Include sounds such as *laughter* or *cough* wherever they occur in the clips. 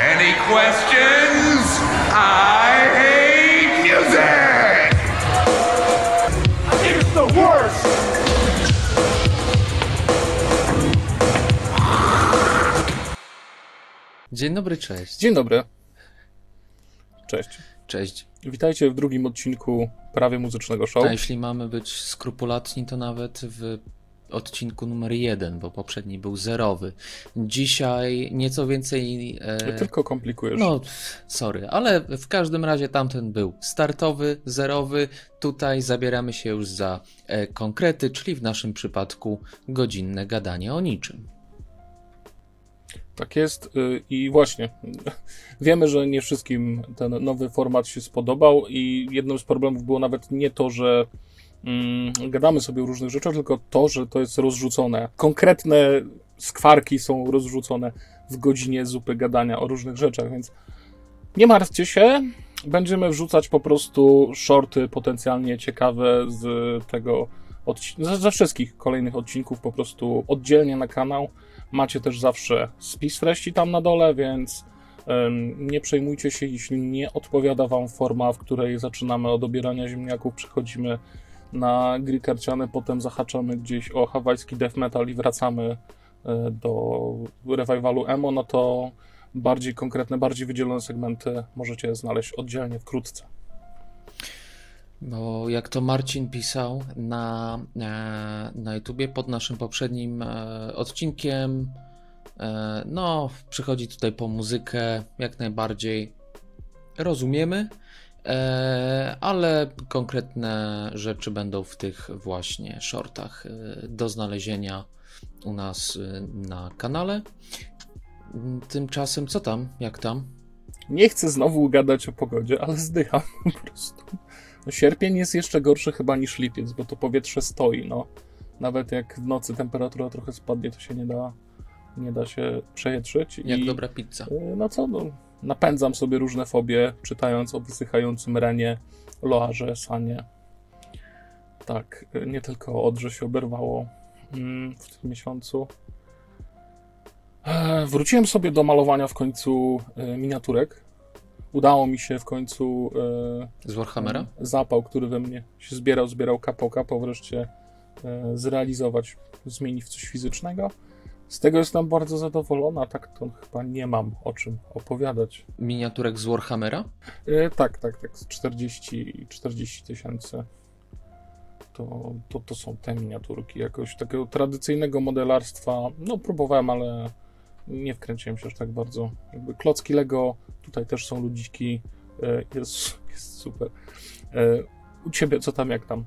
Any questions? I hate music! It's the worst! Dzień dobry, cześć. Dzień dobry. Cześć. Cześć. Witajcie w drugim odcinku prawie muzycznego show. A jeśli mamy być skrupulatni, to nawet w odcinku numer jeden, bo poprzedni był zerowy. Dzisiaj nieco więcej. E... Tylko komplikujesz. No, sorry, ale w każdym razie tamten był startowy, zerowy. Tutaj zabieramy się już za e, konkrety, czyli w naszym przypadku godzinne gadanie o niczym. Tak jest y, i właśnie wiemy, że nie wszystkim ten nowy format się spodobał i jednym z problemów było nawet nie to, że mm, gadamy sobie o różnych rzeczach, tylko to, że to jest rozrzucone. Konkretne skwarki są rozrzucone w godzinie zupy gadania o różnych rzeczach, więc nie martwcie się, będziemy wrzucać po prostu shorty potencjalnie ciekawe z tego odcinka, ze wszystkich kolejnych odcinków po prostu oddzielnie na kanał Macie też zawsze spis treści tam na dole, więc nie przejmujcie się, jeśli nie odpowiada Wam forma, w której zaczynamy od obierania ziemniaków, przechodzimy na gry karciane, potem zahaczamy gdzieś o hawajski death metal i wracamy e, do revivalu emo, no to bardziej konkretne, bardziej wydzielone segmenty możecie znaleźć oddzielnie wkrótce. Bo jak to Marcin pisał na, e, na YouTubie pod naszym poprzednim e, odcinkiem, no, przychodzi tutaj po muzykę, jak najbardziej rozumiemy, ale konkretne rzeczy będą w tych właśnie shortach do znalezienia u nas na kanale. Tymczasem co tam? Jak tam? Nie chcę znowu gadać o pogodzie, ale zdycham *laughs* po prostu. No, sierpień jest jeszcze gorszy chyba niż lipiec, bo to powietrze stoi, no. Nawet jak w nocy temperatura trochę spadnie, to się nie da, nie da się przejetrzyć. Jak I, dobra pizza. Y, no co, no, napędzam sobie różne fobie, czytając o wysychającym Renie, Loarze, Sanie. Tak, nie tylko Odrze się oberwało mm, w tym miesiącu. E, wróciłem sobie do malowania w końcu y, miniaturek udało mi się w końcu. E, z Warhammera? Zapał, który we mnie się zbierał, zbierał, kapał, kapał, wreszcie e, zrealizować, zmienić w coś fizycznego. Z tego jestem bardzo zadowolona, tak to chyba nie mam o czym opowiadać. Miniaturek z Warhammera? E, tak, tak, tak, 40 40 tysięcy. To, to, to są te miniaturki. Jakoś takiego tradycyjnego modelarstwa, no próbowałem, ale nie wkręciłem się aż tak bardzo. Jakby klocki Lego, tutaj też są ludziki, e, jest, jest super. E, u ciebie co tam, jak tam?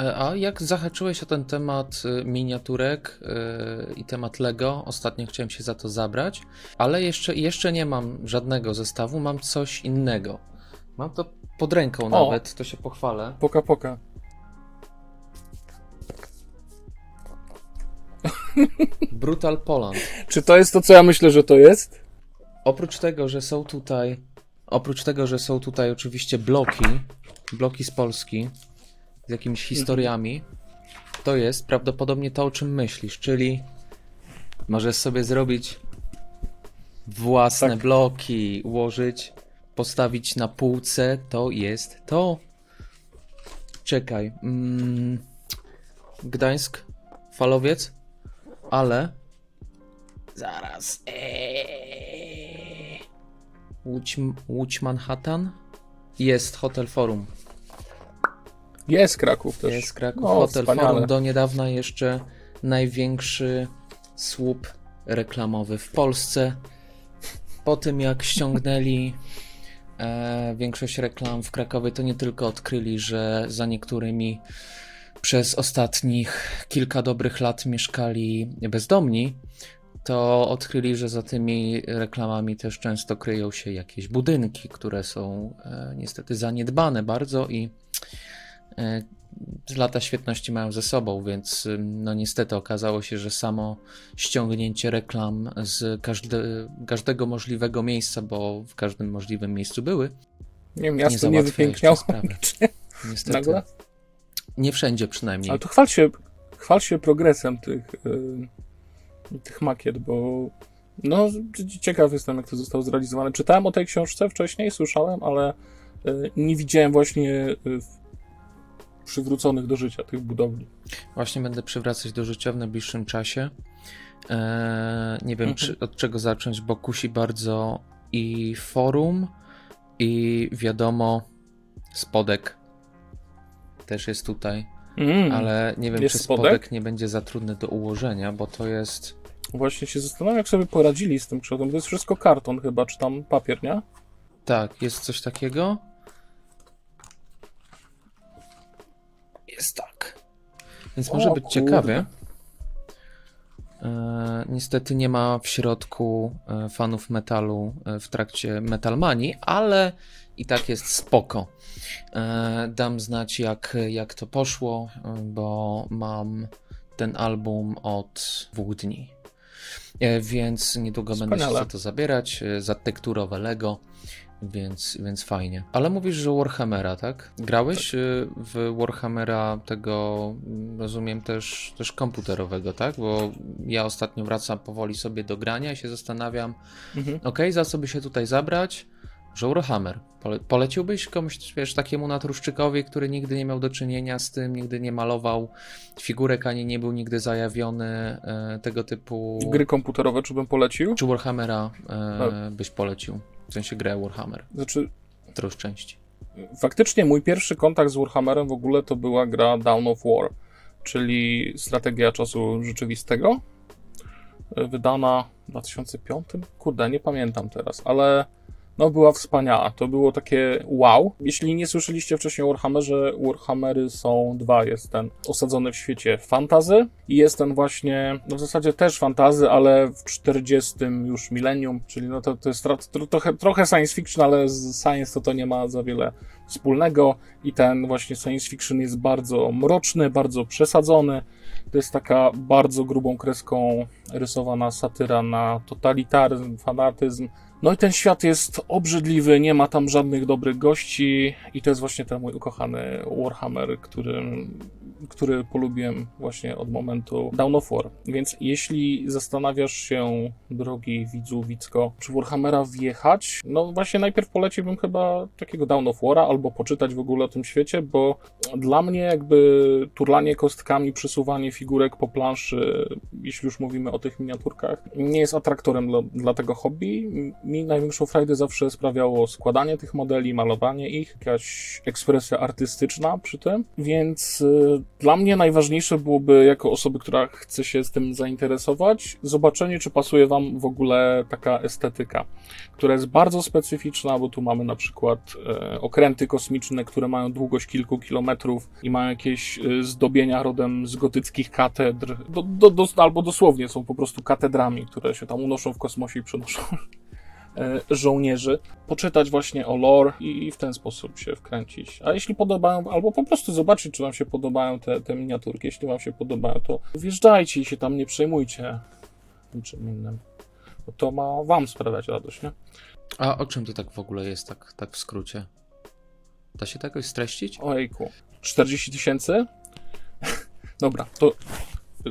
E, a jak zahaczyłeś o ten temat miniaturek i temat Lego, ostatnio chciałem się za to zabrać, ale jeszcze, jeszcze nie mam żadnego zestawu, mam coś innego. Mam to pod ręką o, nawet, to się pochwalę. Poka, poka. Brutal Poland. *laughs* Czy to jest to, co ja myślę, że to jest? Oprócz tego, że są tutaj. Oprócz tego, że są tutaj oczywiście bloki, bloki z Polski z jakimiś historiami, to jest prawdopodobnie to, o czym myślisz, czyli możesz sobie zrobić własne tak. bloki, ułożyć, postawić na półce, to jest to. Czekaj. Mm, Gdańsk, falowiec? ale zaraz. Eee. Łódź, Łódź Manhattan? Jest Hotel Forum. Jest Kraków też. Jest Kraków. No, Hotel wspaniale. Forum do niedawna jeszcze największy słup reklamowy w Polsce. Po tym jak ściągnęli e, większość reklam w Krakowie, to nie tylko odkryli, że za niektórymi przez ostatnich kilka dobrych lat mieszkali bezdomni, to odkryli, że za tymi reklamami też często kryją się jakieś budynki, które są e, niestety zaniedbane bardzo i e, lata świetności mają ze sobą, więc no niestety okazało się, że samo ściągnięcie reklam z każde, każdego możliwego miejsca, bo w każdym możliwym miejscu były, Nie nie miasto nie, załatwia wypiękniało. sprawy. Nie? niestety. Nagle? Nie wszędzie przynajmniej. Ale to chwal się, chwal się progresem tych, y, tych makiet, bo no ciekaw jestem, jak to zostało zrealizowane. Czytałem o tej książce wcześniej, słyszałem, ale y, nie widziałem właśnie y, przywróconych do życia tych budowli. Właśnie będę przywracać do życia w najbliższym czasie. Eee, nie wiem, Mhm. czy, od czego zacząć, bo kusi bardzo i forum, i wiadomo, spodek też jest tutaj, Mm, ale nie wiem, czy spodek? spodek nie będzie za trudny do ułożenia, bo to jest. Właśnie się zastanawiam, jak sobie poradzili z tym kształtem. To jest wszystko karton chyba, czy tam papier, nie? Tak, jest coś takiego. Jest tak. Więc O, może być kurde. ciekawie. E, niestety nie ma w środku e, fanów metalu e, w trakcie Metalmanii, ale i tak jest spoko. E, dam znać, jak, jak to poszło, e, bo mam ten album od dwóch dni. E, Więc niedługo będę się Wspaniale. za to zabierać, za tekturowe Lego, więc, więc fajnie. Ale mówisz, że Warhammera, tak? Grałeś y, w Warhammera tego, mm, rozumiem, też, też komputerowego, tak? Bo ja ostatnio wracam powoli sobie do grania i się zastanawiam, Mhm. okej, za co by się tutaj zabrać? Że Warhammer. Pole, poleciłbyś komuś, wiesz, takiemu natruszczykowi, który nigdy nie miał do czynienia z tym, nigdy nie malował figurek, ani nie był nigdy zajawiony e, tego typu... Gry komputerowe, czy bym polecił? Czy Warhammera e, byś polecił? W sensie grę Warhammer, Znaczy, którąś części. faktycznie mój pierwszy kontakt z Warhammerem w ogóle to była gra Dawn of War, czyli strategia czasu rzeczywistego, y, wydana w 2005? Kurde, nie pamiętam teraz, ale no była wspaniała. To było takie wow. Jeśli nie słyszeliście wcześniej o Warhammerze, Warhammery są dwa. Jest ten osadzony w świecie fantazy i jest ten właśnie, no w zasadzie też fantazy, ale w 40 już milenium, czyli no to, to jest tro, tro, trochę, trochę science fiction, ale z science to to nie ma za wiele wspólnego i ten właśnie science fiction jest bardzo mroczny, bardzo przesadzony. To jest taka bardzo grubą kreską rysowana satyra na totalitaryzm, fanatyzm. No i ten świat jest obrzydliwy, nie ma tam żadnych dobrych gości i to jest właśnie ten mój ukochany Warhammer, który, który polubiłem właśnie od momentu Dawn of War. Więc jeśli zastanawiasz się, drogi widzu, widzko, czy Warhammera wjechać, no właśnie najpierw poleciłbym chyba takiego Dawn of War'a albo poczytać w ogóle o tym świecie, bo dla mnie jakby turlanie kostkami, przesuwanie figurek po planszy, jeśli już mówimy o tych miniaturkach, nie jest atraktorem dla, dla tego hobby. Mi największą frajdę zawsze sprawiało składanie tych modeli, malowanie ich, jakaś ekspresja artystyczna przy tym, więc y, dla mnie najważniejsze byłoby, jako osoby, która chce się z tym zainteresować, zobaczenie, czy pasuje Wam w ogóle taka estetyka, która jest bardzo specyficzna, bo tu mamy na przykład e, okręty kosmiczne, które mają długość kilku kilometrów i mają jakieś e, zdobienia rodem z gotyckich katedr, do, do, do, albo dosłownie są po prostu katedrami, które się tam unoszą w kosmosie i przenoszą żołnierzy, poczytać właśnie o lore i, i w ten sposób się wkręcić. A jeśli podobają, albo po prostu zobaczyć, czy Wam się podobają te, te miniaturki, jeśli Wam się podobają, to wjeżdżajcie i się tam nie przejmujcie niczym innym. Bo to ma Wam sprawiać radość, nie? A o czym to tak w ogóle jest, tak, tak w skrócie? Da się to jakoś streścić? Ojku. 40 tysięcy? *laughs* Dobra, to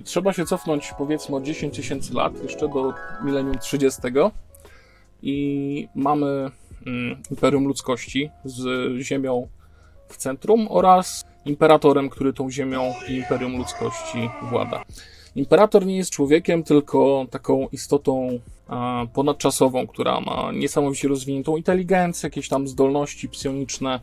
trzeba się cofnąć powiedzmy o 10 tysięcy lat, jeszcze do milenium 30 i mamy mm, Imperium Ludzkości z Ziemią w centrum oraz Imperatorem, który tą Ziemią i Imperium Ludzkości włada. Imperator nie jest człowiekiem, tylko taką istotą ponadczasową, która ma niesamowicie rozwiniętą inteligencję, jakieś tam zdolności psioniczne.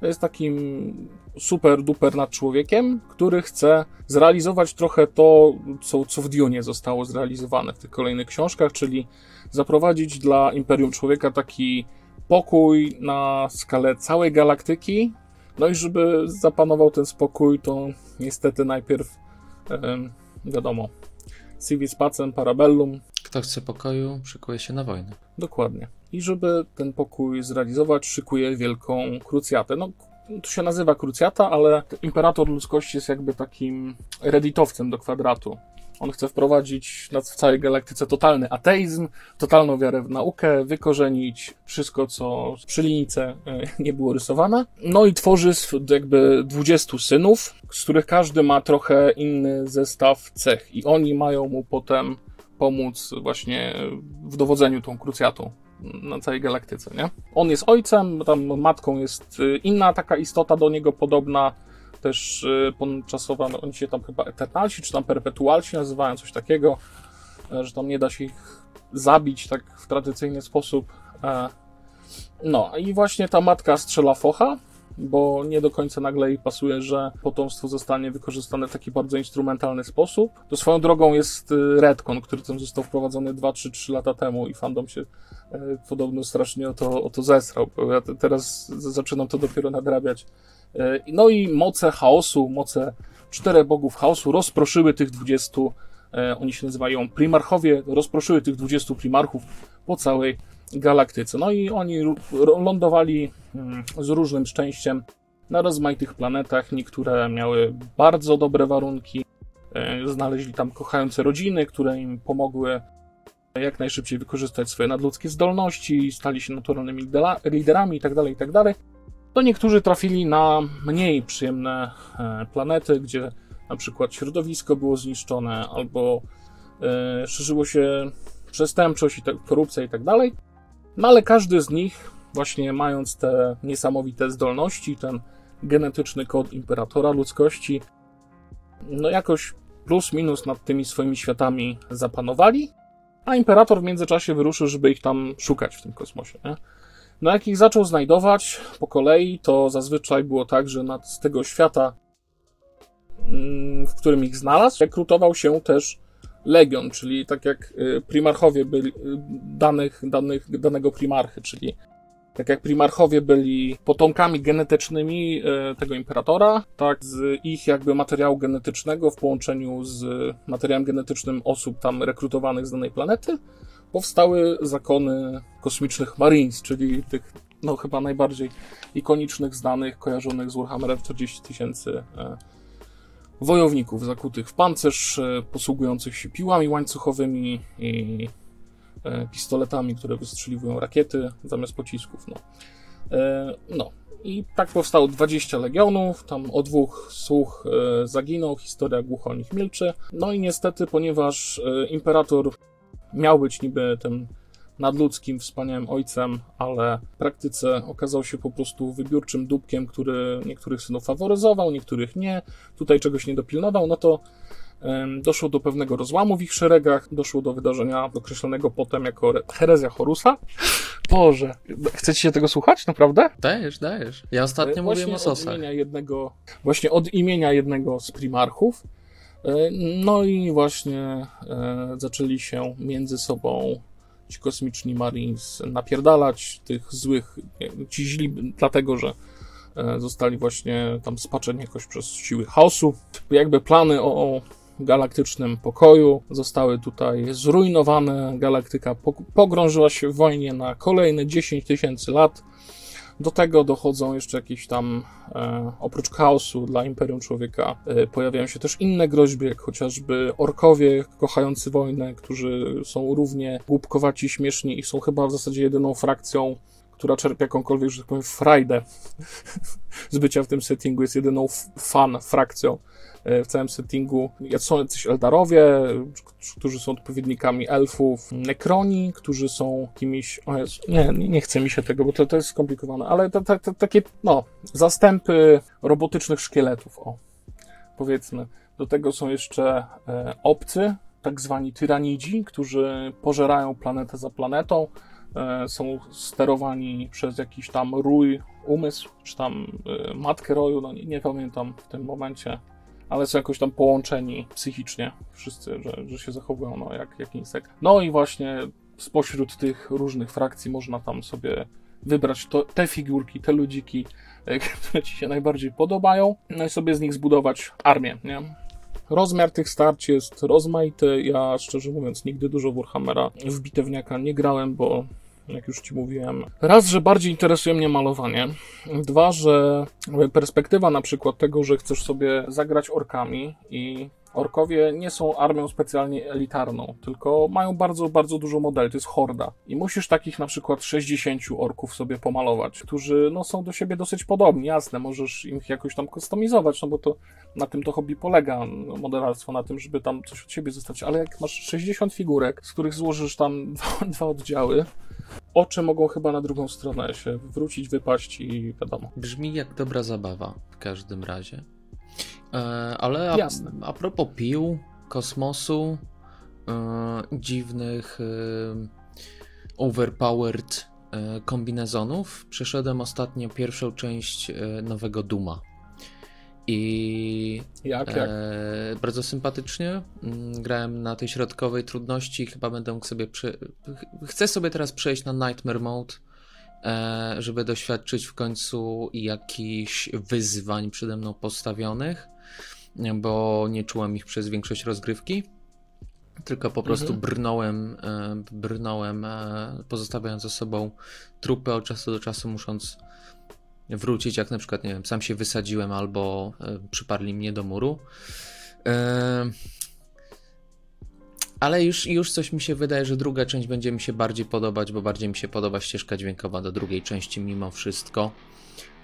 To jest takim super duper nad człowiekiem, który chce zrealizować trochę to, co, co w Dune zostało zrealizowane w tych kolejnych książkach, czyli zaprowadzić dla Imperium Człowieka taki pokój na skalę całej galaktyki. No i żeby zapanował ten spokój, to niestety najpierw em, wiadomo, civis pacem parabellum, Kto Kto chce pokoju, szykuje się na wojnę. Dokładnie. I żeby ten pokój zrealizować, szykuje wielką krucjatę. No, to się nazywa krucjata, ale imperator ludzkości jest jakby takim redditowcem do kwadratu. On chce wprowadzić w całej galaktyce totalny ateizm, totalną wiarę w naukę, wykorzenić wszystko, co przy linijce e, nie było rysowane. No i tworzy jakby 20 synów, z których każdy ma trochę inny zestaw cech i oni mają mu potem pomóc właśnie w dowodzeniu tą krucjatą na całej galaktyce, nie? On jest ojcem, tam matką jest y, inna taka istota do niego podobna, też y, ponadczasowa, no, oni się tam chyba Eternalsi, czy tam Perpetualsi nazywają, coś takiego, e, że tam nie da się ich zabić tak w tradycyjny sposób. E, no i właśnie ta matka strzela focha, bo nie do końca nagle jej pasuje, że potomstwo zostanie wykorzystane w taki bardzo instrumentalny sposób. To swoją drogą jest y, Redcon, który tam został wprowadzony 2-3 lata temu i fandom się e, podobno strasznie o to, o to zesrał. Ja teraz zaczynam to dopiero nadrabiać. E, no i moce chaosu, moce czterech bogów chaosu rozproszyły tych 20, e, oni się nazywają primarchowie, rozproszyły tych 20 primarchów po całej galaktyce. No i oni lądowali mm, z różnym szczęściem na rozmaitych planetach. Niektóre miały bardzo dobre warunki. E, znaleźli tam kochające rodziny, które im pomogły jak najszybciej wykorzystać swoje nadludzkie zdolności, stali się naturalnymi liderami itd., tak itd. Tak to niektórzy trafili na mniej przyjemne e, planety, gdzie na przykład środowisko było zniszczone albo e, szerzyło się przestępczość, korupcja i tak. No ale każdy z nich, właśnie mając te niesamowite zdolności, ten genetyczny kod imperatora ludzkości, no jakoś plus minus nad tymi swoimi światami zapanowali, a imperator w międzyczasie wyruszył, żeby ich tam szukać w tym kosmosie. Nie? No jak ich zaczął znajdować po kolei, to zazwyczaj było tak, że nad, z tego świata, mm, w którym ich znalazł, rekrutował się też legion, czyli tak jak y, primarchowie byli y, danych, danych, danego primarchy, czyli tak jak primarchowie byli potomkami genetycznymi y, tego imperatora, tak z ich jakby materiału genetycznego w połączeniu z materiałem genetycznym osób tam rekrutowanych z danej planety, powstały zakony kosmicznych Marines, czyli tych no chyba najbardziej ikonicznych, znanych, kojarzonych z Warhammerem 40 tysięcy wojowników zakutych w pancerz, e, posługujących się piłami łańcuchowymi i e, pistoletami, które wystrzeliwują rakiety zamiast pocisków. No. E, no. I tak powstało 20 legionów, tam o dwóch słuch zaginął, historia głucho o nich milczy. No i niestety, ponieważ imperator miał być niby tym nadludzkim, wspaniałym ojcem, ale w praktyce okazał się po prostu wybiórczym dupkiem, który niektórych synów faworyzował, niektórych nie, tutaj czegoś nie dopilnował, no to doszło do pewnego rozłamu w ich szeregach, doszło do wydarzenia określonego potem jako herezja Horusa. Boże, chcecie się tego słuchać, naprawdę? Dajesz, dajesz. Ja ostatnio właśnie mówiłem o sosach. Od imienia jednego, właśnie od imienia jednego z primarchów. E, no i właśnie e, zaczęli się między sobą ci kosmiczni Marines napierdalać tych złych, ci źli, dlatego że e, zostali właśnie tam spaczeni jakoś przez siły chaosu. Jakby plany o galaktycznym pokoju zostały tutaj zrujnowane. Galaktyka pogrążyła się w wojnie na kolejne 10 tysięcy lat. Do tego dochodzą jeszcze jakieś tam, e, oprócz chaosu dla Imperium Człowieka, e, pojawiają się też inne groźby, jak chociażby orkowie kochający wojnę, którzy są równie głupkowaci, śmieszni i są chyba w zasadzie jedyną frakcją, która czerpie jakąkolwiek, że tak powiem, frajdę *laughs* z bycia w tym settingu, jest jedyną fan frakcją w całym settingu. Są jacyś Eldarowie, którzy są odpowiednikami elfów, Nekroni, którzy są kimś. O Jezu, nie, nie chce mi się tego, bo to, to jest skomplikowane, ale to, to, to, takie, no, zastępy robotycznych szkieletów, o, powiedzmy. Do tego są jeszcze e, obcy, tak zwani tyranidzi, którzy pożerają planetę za planetą. E, są sterowani przez jakiś tam rój, umysł, czy tam e, matkę roju, no nie, nie pamiętam w tym momencie ale są jakoś tam połączeni psychicznie wszyscy, że, że się zachowują no, jak, jak insekt. No i właśnie spośród tych różnych frakcji można tam sobie wybrać to, te figurki, te ludziki, e, *laughs* które ci się najbardziej podobają, no i sobie z nich zbudować armię, nie? rozmiar tych starć jest rozmaity. Ja szczerze mówiąc nigdy dużo Warhammera w bitewniaka nie grałem, bo jak już ci mówiłem. Raz, że bardziej interesuje mnie malowanie. Dwa, że perspektywa na przykład tego, że chcesz sobie zagrać orkami i Orkowie nie są armią specjalnie elitarną, tylko mają bardzo, bardzo dużo modeli, to jest horda. I musisz takich na przykład 60 orków sobie pomalować, którzy no, są do siebie dosyć podobni, jasne, możesz im jakoś tam kustomizować, no bo to na tym to hobby polega, modelarstwo, na tym, żeby tam coś od siebie zostać, ale jak masz 60 figurek, z których złożysz tam *laughs* dwa, dwa oddziały, oczy mogą chyba na drugą stronę się wrócić, wypaść i wiadomo. Brzmi jak dobra zabawa w każdym razie. E, ale a, Jasne. a propos pił, kosmosu, e, dziwnych, e, overpowered e, kombinezonów, przeszedłem ostatnio pierwszą część e, nowego Duma. I Jak, jak? E, bardzo sympatycznie. Mm, Grałem na tej środkowej trudności. Chyba będę mógł sobie. Prze... ch- Chcę sobie teraz przejść na Nightmare Mode, e, żeby doświadczyć w końcu jakichś wyzwań przede mną postawionych, bo nie czułem ich przez większość rozgrywki. Tylko po prostu Mhm. brnąłem, e, brnąłem, e, pozostawiając za sobą trupy od czasu do czasu, musząc wrócić, jak na przykład, nie wiem, sam się wysadziłem albo e, przyparli mnie do muru. E, ale już, już coś mi się wydaje, że druga część będzie mi się bardziej podobać, bo bardziej mi się podoba ścieżka dźwiękowa do drugiej części mimo wszystko.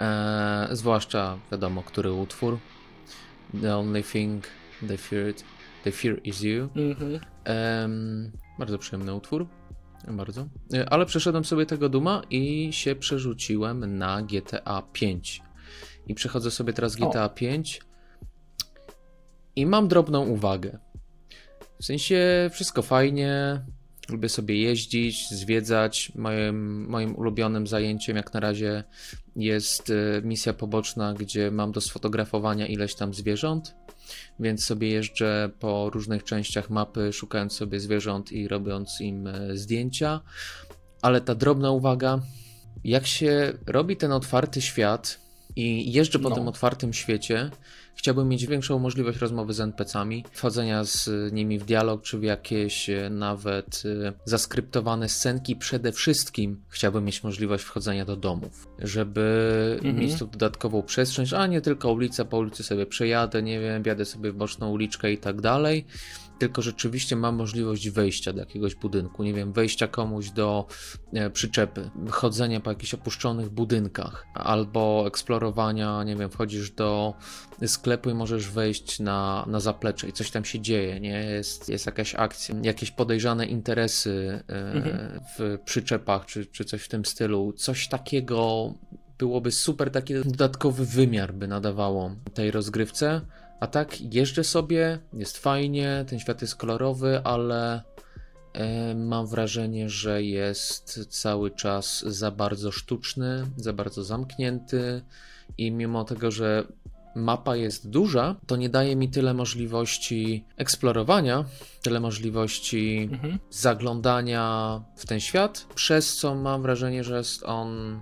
E, zwłaszcza wiadomo, który utwór. The only thing they feared, they fear is you. Mhm. Em, bardzo przyjemny utwór. Bardzo. E, Ale przeszedłem sobie tego Duma i się przerzuciłem na GTA 5. I przechodzę sobie teraz GTA 5 i mam drobną uwagę. W sensie wszystko fajnie, lubię sobie jeździć, zwiedzać. Moim, moim ulubionym zajęciem jak na razie jest e, misja poboczna, gdzie mam do sfotografowania ileś tam zwierząt więc sobie jeżdżę po różnych częściach mapy, szukając sobie zwierząt i robiąc im e, zdjęcia. Ale ta drobna uwaga, jak się robi ten otwarty świat i jeżdżę po No. tym otwartym świecie, chciałbym mieć większą możliwość rozmowy z NPC-ami, wchodzenia z nimi w dialog, czy w jakieś e, nawet e, zaskryptowane scenki. Przede wszystkim chciałbym mieć możliwość wchodzenia do domów, żeby Mhm. mieć tu dodatkową przestrzeń, a nie tylko ulica, po ulicy sobie przejadę, nie wiem, jadę sobie w boczną uliczkę i tak dalej, tylko rzeczywiście mam możliwość wejścia do jakiegoś budynku, nie wiem, wejścia komuś do e, przyczepy, chodzenia po jakichś opuszczonych budynkach, albo eksplorowania, nie wiem, wchodzisz do sklepu i możesz wejść na, na zaplecze i coś tam się dzieje, nie? Jest, jest jakaś akcja, jakieś podejrzane interesy e, Mhm. w przyczepach, czy, czy coś w tym stylu. Coś takiego byłoby super, taki dodatkowy wymiar by nadawało tej rozgrywce. A tak jeżdżę sobie, jest fajnie, ten świat jest kolorowy, ale e, mam wrażenie, że jest cały czas za bardzo sztuczny, za bardzo zamknięty i mimo tego, że mapa jest duża, to nie daje mi tyle możliwości eksplorowania, tyle możliwości Mhm. zaglądania w ten świat, przez co mam wrażenie, że jest on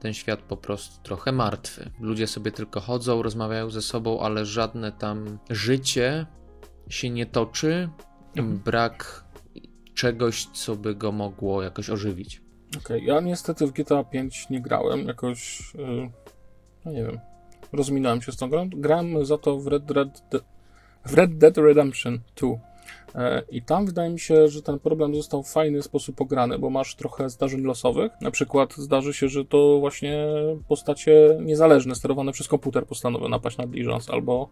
ten świat po prostu trochę martwy. Ludzie sobie tylko chodzą, rozmawiają ze sobą, ale żadne tam życie się nie toczy. Mhm. Brak czegoś, co by go mogło jakoś ożywić. Okej, ja niestety w GTA 5 nie grałem, jakoś, yy, no nie wiem, rozminąłem się z tą grą. Grałem za to w Red, Red, w Red Dead Redemption 2. E, I tam wydaje mi się, że ten problem został w fajny sposób ograny, bo masz trochę zdarzeń losowych. Na przykład zdarzy się, że to właśnie postacie niezależne, sterowane przez komputer postanowią napaść na Diligence, albo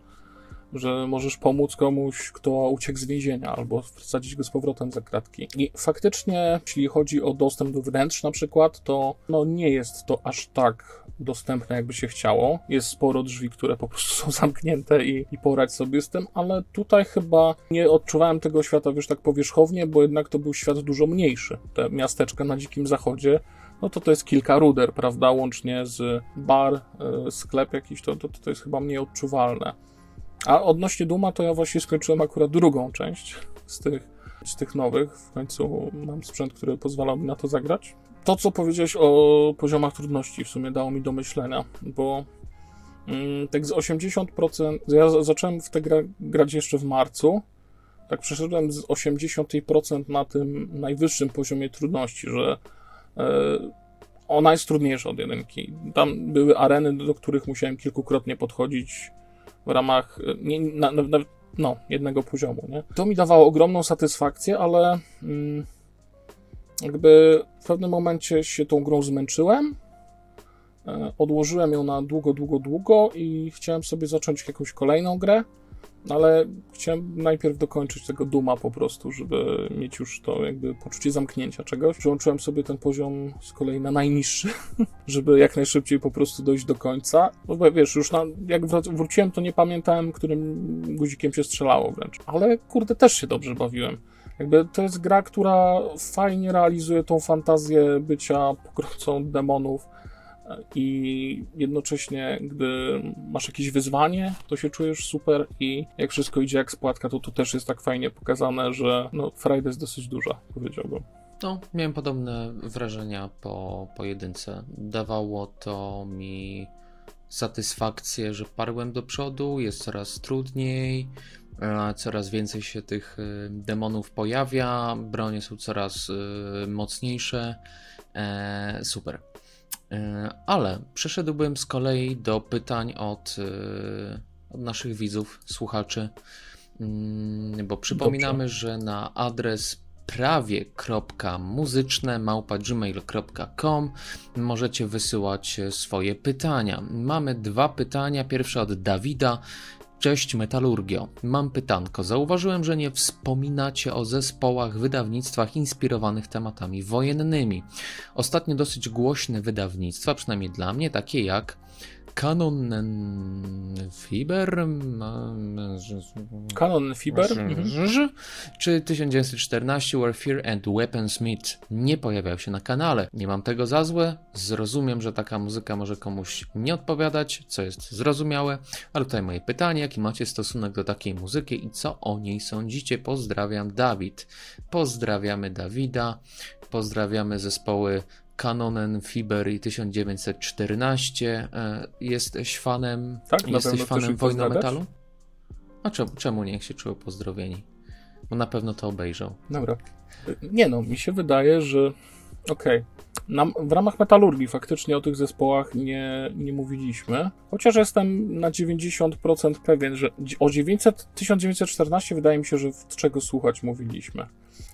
że możesz pomóc komuś, kto uciekł z więzienia, albo wsadzić go z powrotem za kratki. I faktycznie, jeśli chodzi o dostęp do wnętrz na przykład, to no, nie jest to aż tak dostępne, jakby się chciało. Jest sporo drzwi, które po prostu *laughs* są zamknięte i, i poradź sobie z tym, ale tutaj chyba nie odczuwałem tego świata, wiesz, tak powierzchownie, bo jednak to był świat dużo mniejszy. Te miasteczka na dzikim zachodzie, no to to jest kilka ruder, prawda, łącznie z bar, y, sklep jakiś, to, to, to jest chyba mniej odczuwalne. A odnośnie Duma, to ja właśnie skończyłem akurat drugą część z tych, z tych nowych. W końcu mam sprzęt, który pozwalał mi na to zagrać. To, co powiedziałeś o poziomach trudności, w sumie dało mi do myślenia, bo Mm, tak z 80%, ja zacząłem w tę grać jeszcze w marcu, tak przeszedłem z 80% na tym najwyższym poziomie trudności, że e, ona jest trudniejsza od jedynki. Tam były areny, do których musiałem kilkukrotnie podchodzić w ramach e, nie, na, na, no, jednego poziomu. Nie? To mi dawało ogromną satysfakcję, ale mm, jakby w pewnym momencie się tą grą zmęczyłem. E, odłożyłem ją na długo, długo, długo i chciałem sobie zacząć jakąś kolejną grę ale chciałem najpierw dokończyć tego Duma po prostu, żeby mieć już to jakby poczucie zamknięcia czegoś. Przyłączyłem sobie ten poziom z kolei na najniższy, *laughs* żeby jak najszybciej po prostu dojść do końca. No bo wiesz, już na, jak wróciłem, to nie pamiętałem, którym guzikiem się strzelało wręcz. Ale kurde, też się dobrze bawiłem. Jakby to jest gra, która fajnie realizuje tą fantazję bycia pokrovcą demonów i jednocześnie, gdy masz jakieś wyzwanie, to się czujesz super i jak wszystko idzie jak spłatka, to tu też jest tak fajnie pokazane, że no, frajda jest dosyć duża, powiedziałbym. No, miałem podobne wrażenia po pojedynce. Dawało to mi satysfakcję, że parłem do przodu, jest coraz trudniej, coraz więcej się tych y, demonów pojawia, bronie są coraz y, mocniejsze. E, super. E, ale przeszedłbym z kolei do pytań od, e, od naszych widzów, słuchaczy, mm, bo przypominamy, Dobrze. że na adres prawie.muzyczne małpa.gmail.com możecie wysyłać swoje pytania. Mamy dwa pytania. Pierwsze od Dawida. Cześć Metalurgio. Mam pytanko. Zauważyłem, że nie wspominacie o zespołach, wydawnictwach inspirowanych tematami wojennymi. Ostatnio dosyć głośne wydawnictwa, przynajmniej dla mnie, takie jak Kanonenfiber Kanonenfiber mhm. czy 1914 Where Fear and Weapons Meet nie pojawiają się na kanale. Nie mam tego za złe, zrozumiem, że taka muzyka może komuś nie odpowiadać, co jest zrozumiałe, ale tutaj moje pytanie, jaki macie stosunek do takiej muzyki i co o niej sądzicie? Pozdrawiam Dawid. Pozdrawiamy Dawida, pozdrawiamy zespoły Kanonen Fiber i 1914. E, jesteś fanem, tak, jesteś fanem Wojny Metalu? A czemu, czemu niech się czują pozdrowieni? Bo na pewno to obejrzał. Dobra. Nie no, mi się wydaje, że okej. Okay. w ramach metalurgii faktycznie o tych zespołach nie, nie mówiliśmy. Chociaż jestem na 90% pewien, że o 900, 1914 wydaje mi się, że w czego słuchać mówiliśmy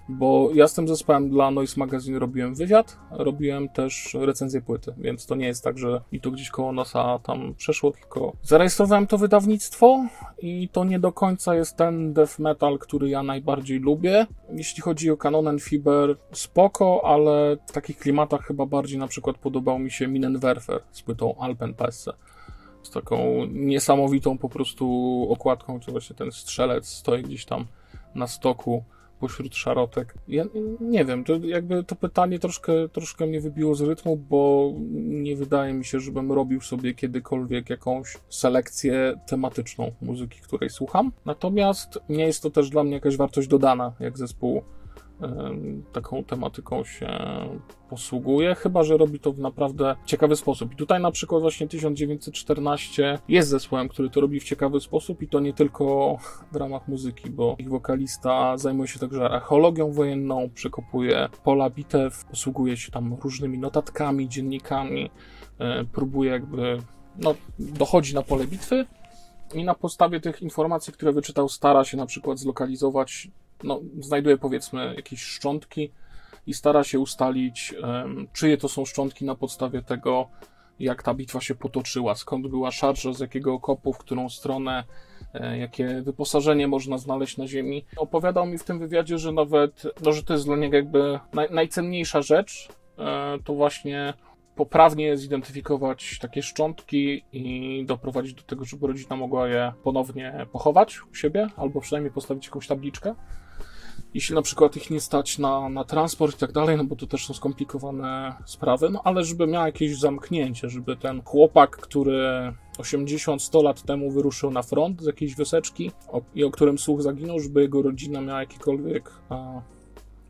bo ja z tym zespołem dla Noise Magazine robiłem wywiad, robiłem też recenzję płyty, więc to nie jest tak, że mi to gdzieś koło nosa tam przeszło, tylko zarejestrowałem to wydawnictwo i to nie do końca jest ten death metal, który ja najbardziej lubię. Jeśli chodzi o Canon Fiber, spoko, ale w takich klimatach chyba bardziej na przykład podobał mi się Minenwerfer z płytą Alpenpesse z taką niesamowitą po prostu okładką, czy właśnie ten strzelec stoi gdzieś tam na stoku pośród szarotek. Ja nie wiem, to jakby to pytanie troszkę, troszkę mnie wybiło z rytmu, bo nie wydaje mi się, żebym robił sobie kiedykolwiek jakąś selekcję tematyczną muzyki, której słucham. Natomiast nie jest to też dla mnie jakaś wartość dodana, jak zespół taką tematyką się posługuje, chyba że robi to w naprawdę ciekawy sposób. I tutaj na przykład właśnie 1914 jest zespołem, który to robi w ciekawy sposób i to nie tylko w ramach muzyki, bo ich wokalista zajmuje się także archeologią wojenną, przekopuje pola bitew, posługuje się tam różnymi notatkami, dziennikami, e, próbuje jakby, no, dochodzi na pole bitwy i na podstawie tych informacji, które wyczytał, stara się na przykład zlokalizować no, znajduje powiedzmy jakieś szczątki i stara się ustalić, um, czyje to są szczątki na podstawie tego, jak ta bitwa się potoczyła, skąd była szarża, z jakiego okopu, w którą stronę, e, jakie wyposażenie można znaleźć na ziemi. Opowiadał mi w tym wywiadzie, że nawet, no, że to jest dla niego jakby naj, najcenniejsza rzecz, e, to właśnie poprawnie zidentyfikować takie szczątki i doprowadzić do tego, żeby rodzina mogła je ponownie pochować u siebie, albo przynajmniej postawić jakąś tabliczkę jeśli na przykład ich nie stać na, na transport i tak dalej, no bo to też są skomplikowane sprawy, no ale żeby miał jakieś zamknięcie, żeby ten chłopak, który 80-100 lat temu wyruszył na front z jakiejś wioseczki o, i o którym słuch zaginął, żeby jego rodzina miała jakiekolwiek a,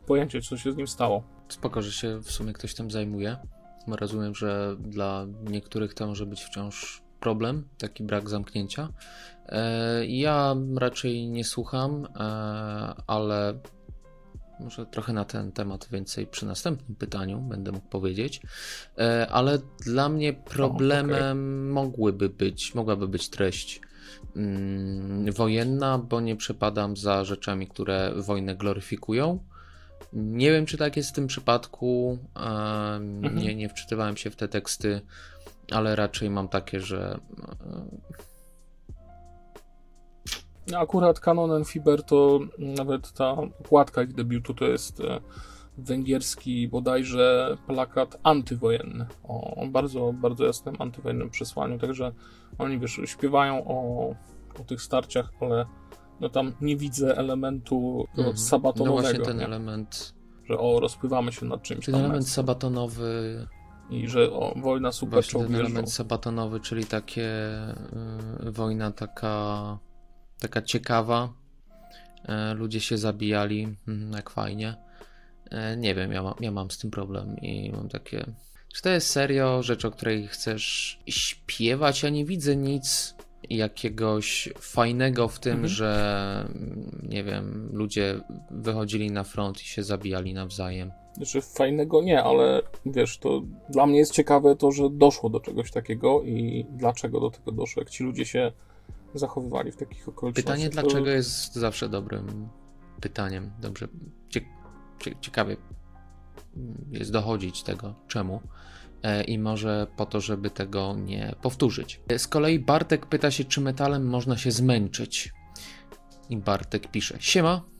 pojęcie, co się z nim stało. Spoko, że się w sumie ktoś tym zajmuje. Rozumiem, że dla niektórych to może być wciąż problem, taki brak zamknięcia. E, ja raczej nie słucham, e, ale może trochę na ten temat więcej przy następnym pytaniu będę mógł powiedzieć. E, ale dla mnie problemem mogłyby być, mogłaby być treść mm, wojenna, bo nie przepadam za rzeczami, które wojnę gloryfikują. Nie wiem, czy tak jest w tym przypadku. e, Nie, nie wczytywałem się w te teksty, ale raczej mam takie, że No, Akurat Canon Fiber to nawet ta okładka ich debiutu to jest e, węgierski bodajże plakat antywojenny o o bardzo, bardzo jasnym antywojennym przesłaniu, także oni wiesz, śpiewają o, o tych starciach, ale no tam nie widzę elementu tego mhm. no sabatonowego, właśnie ten nie? element, że o, rozpływamy się nad czymś ten element sabatonowy i że o, wojna super Właśnie czołg ten element sabatonowy, czyli takie y, wojna taka, taka ciekawa. E, ludzie się zabijali, mm, jak fajnie. E, nie wiem, ja, ma, ja mam z tym problem i mam takie. Czy to jest serio rzecz, o której chcesz śpiewać? Ja nie widzę nic jakiegoś fajnego w tym, Mhm. że mm, nie wiem, ludzie wychodzili na front i się zabijali nawzajem. Znaczy fajnego nie, ale wiesz, to dla mnie jest ciekawe to, że doszło do czegoś takiego i dlaczego do tego doszło, jak ci ludzie się zachowywali w takich okolicznościach. Pytanie to... dlaczego jest zawsze dobrym pytaniem. Dobrze, cie, cie, ciekawie jest dochodzić tego, czemu. E, I może po to, żeby tego nie powtórzyć. Z kolei Bartek pyta się, czy metalem można się zmęczyć. I Bartek pisze: Siema.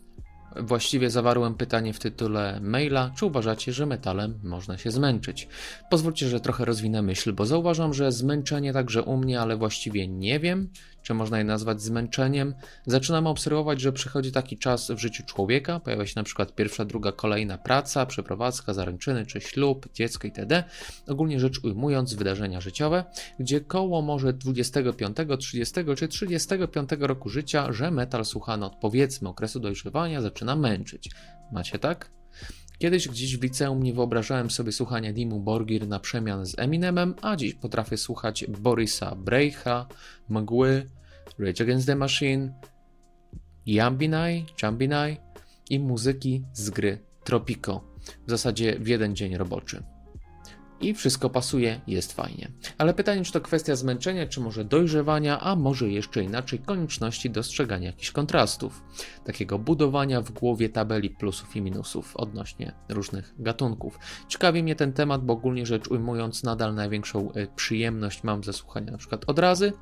Właściwie zawarłem pytanie w tytule maila, czy uważacie, że metalem można się zmęczyć? Pozwólcie, że trochę rozwinę myśl, bo zauważam, że zmęczenie także u mnie, ale właściwie nie wiem, czy można je nazwać zmęczeniem. Zaczynam obserwować, że przychodzi taki czas w życiu człowieka, pojawia się na przykład pierwsza, druga, kolejna praca, przeprowadzka, zaręczyny czy ślub, dziecko itd. Ogólnie rzecz ujmując, wydarzenia życiowe, gdzie koło może 25, 30 czy 35 roku życia, że metal słuchany od powiedzmy okresu dojrzewania zaczyna męczyć. Macie tak? Kiedyś gdzieś w liceum nie wyobrażałem sobie słuchania Dimu Borgir na przemian z Eminemem, a dziś potrafię słuchać Borisa Brejcha, Mgły, Rage Against the Machine, Jambinai, Jambinai i muzyki z gry Tropico. W zasadzie w jeden dzień roboczy. I wszystko pasuje, jest fajnie. Ale pytanie, czy to kwestia zmęczenia, czy może dojrzewania, a może jeszcze inaczej konieczności dostrzegania jakichś kontrastów. Takiego budowania w głowie tabeli plusów i minusów odnośnie różnych gatunków. Ciekawi mnie ten temat, bo ogólnie rzecz ujmując, nadal największą y, przyjemność mam ze słuchania na przykład odrazy,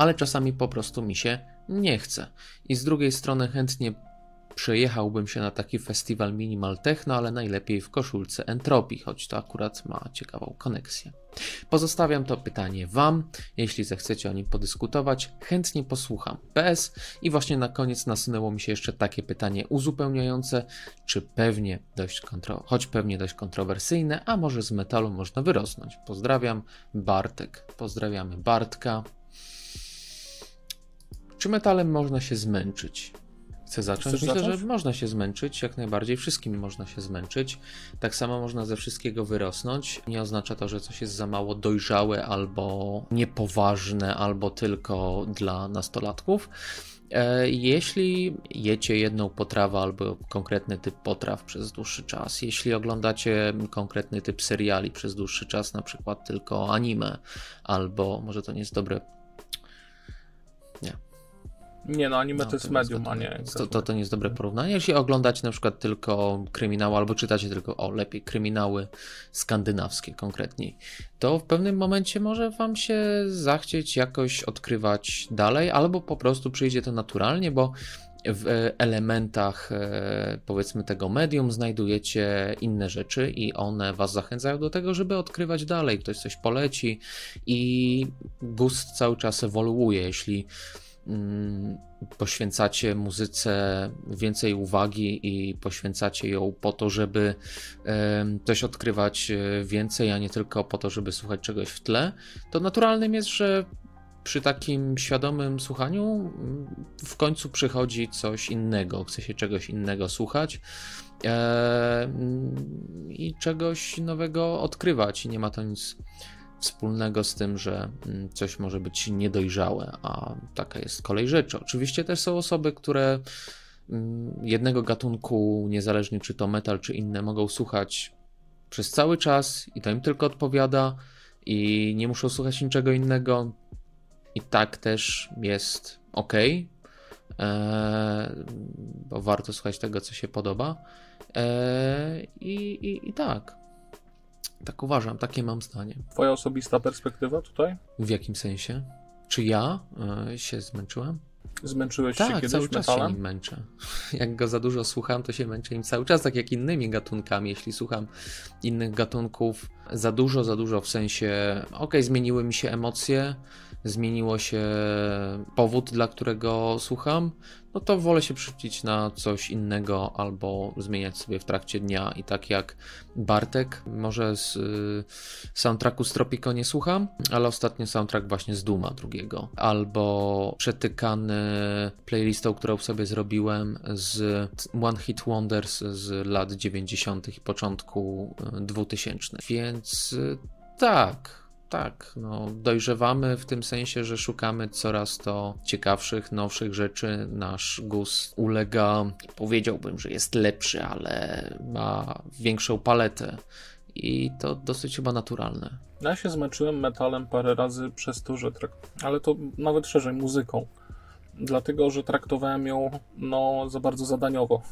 ale czasami po prostu mi się nie chce. I z drugiej strony chętnie przejechałbym się na taki festiwal Minimal Techno, ale najlepiej w koszulce Entropii, choć to akurat ma ciekawą koneksję. Pozostawiam to pytanie Wam. Jeśli zechcecie o nim podyskutować, chętnie posłucham. PS i właśnie na koniec nasunęło mi się jeszcze takie pytanie uzupełniające, czy pewnie dość kontro- choć pewnie dość kontrowersyjne, a może z metalu można wyrosnąć. Pozdrawiam, Bartek. Pozdrawiamy Bartka. Czy metalem można się zmęczyć? Chcę zacząć? Chcesz Myślę, zacząć? że można się zmęczyć, jak najbardziej. Wszystkim można się zmęczyć. Tak samo można ze wszystkiego wyrosnąć. Nie oznacza to, że coś jest za mało dojrzałe albo niepoważne, albo tylko dla nastolatków. E, Jeśli jecie jedną potrawę albo konkretny typ potraw przez dłuższy czas, jeśli oglądacie konkretny typ seriali przez dłuższy czas, na przykład tylko anime, albo może to nie jest dobre Nie no, anime no, to jest medium, jest a nie... To, to, to nie jest dobre porównanie. Jeśli oglądacie na przykład tylko kryminały, albo czytacie tylko, o lepiej, kryminały skandynawskie konkretniej, to w pewnym momencie może wam się zachcieć jakoś odkrywać dalej, albo po prostu przyjdzie to naturalnie, bo w e, elementach e, powiedzmy tego medium znajdujecie inne rzeczy i one was zachęcają do tego, żeby odkrywać dalej. Ktoś coś poleci i gust cały czas ewoluuje. Jeśli poświęcacie muzyce więcej uwagi i poświęcacie ją po to, żeby coś odkrywać e, więcej, a nie tylko po to, żeby słuchać czegoś w tle, to naturalnym jest, że przy takim świadomym słuchaniu mm, w końcu przychodzi coś innego, chce się czegoś innego słuchać e, mm, i czegoś nowego odkrywać. Nie ma to nic wspólnego z tym, że mm, coś może być niedojrzałe, a taka jest kolej rzeczy. Oczywiście też są osoby, które mm, jednego gatunku, niezależnie czy to metal, czy inne, mogą słuchać przez cały czas i to im tylko odpowiada i nie muszą słuchać niczego innego. I tak też jest ok, bo warto słuchać tego, co się podoba. E, I, i, I tak. Tak uważam, takie mam zdanie. Twoja osobista perspektywa tutaj? W jakim sensie? Czy ja e, się zmęczyłem? Zmęczyłeś tak, się kiedyś cały czas metalem? się nim męczę. *laughs* Jak go za dużo słucham, to się męczę nim cały czas, tak jak innymi gatunkami. Jeśli słucham innych gatunków za dużo, za dużo w sensie, ok, zmieniły mi się emocje, zmieniło się powód, dla którego słucham, no to wolę się przerzucić na coś innego albo zmieniać sobie w trakcie dnia. I tak jak Bartek, może z y, soundtracku z Tropico nie słucham, ale ostatnio soundtrack właśnie z Duma drugiego. Albo przetykany playlistą, którą sobie zrobiłem z One Hit Wonders z lat 90. i początku 2000. Więc y, tak, tak, no, dojrzewamy w tym sensie, że szukamy coraz to ciekawszych, nowszych rzeczy. Nasz gust ulega, powiedziałbym, że jest lepszy, ale ma większą paletę i to dosyć chyba naturalne. Ja się zmęczyłem metalem parę razy przez to, że trakt... ale to nawet szerzej muzyką. Dlatego, że traktowałem ją no, za bardzo zadaniowo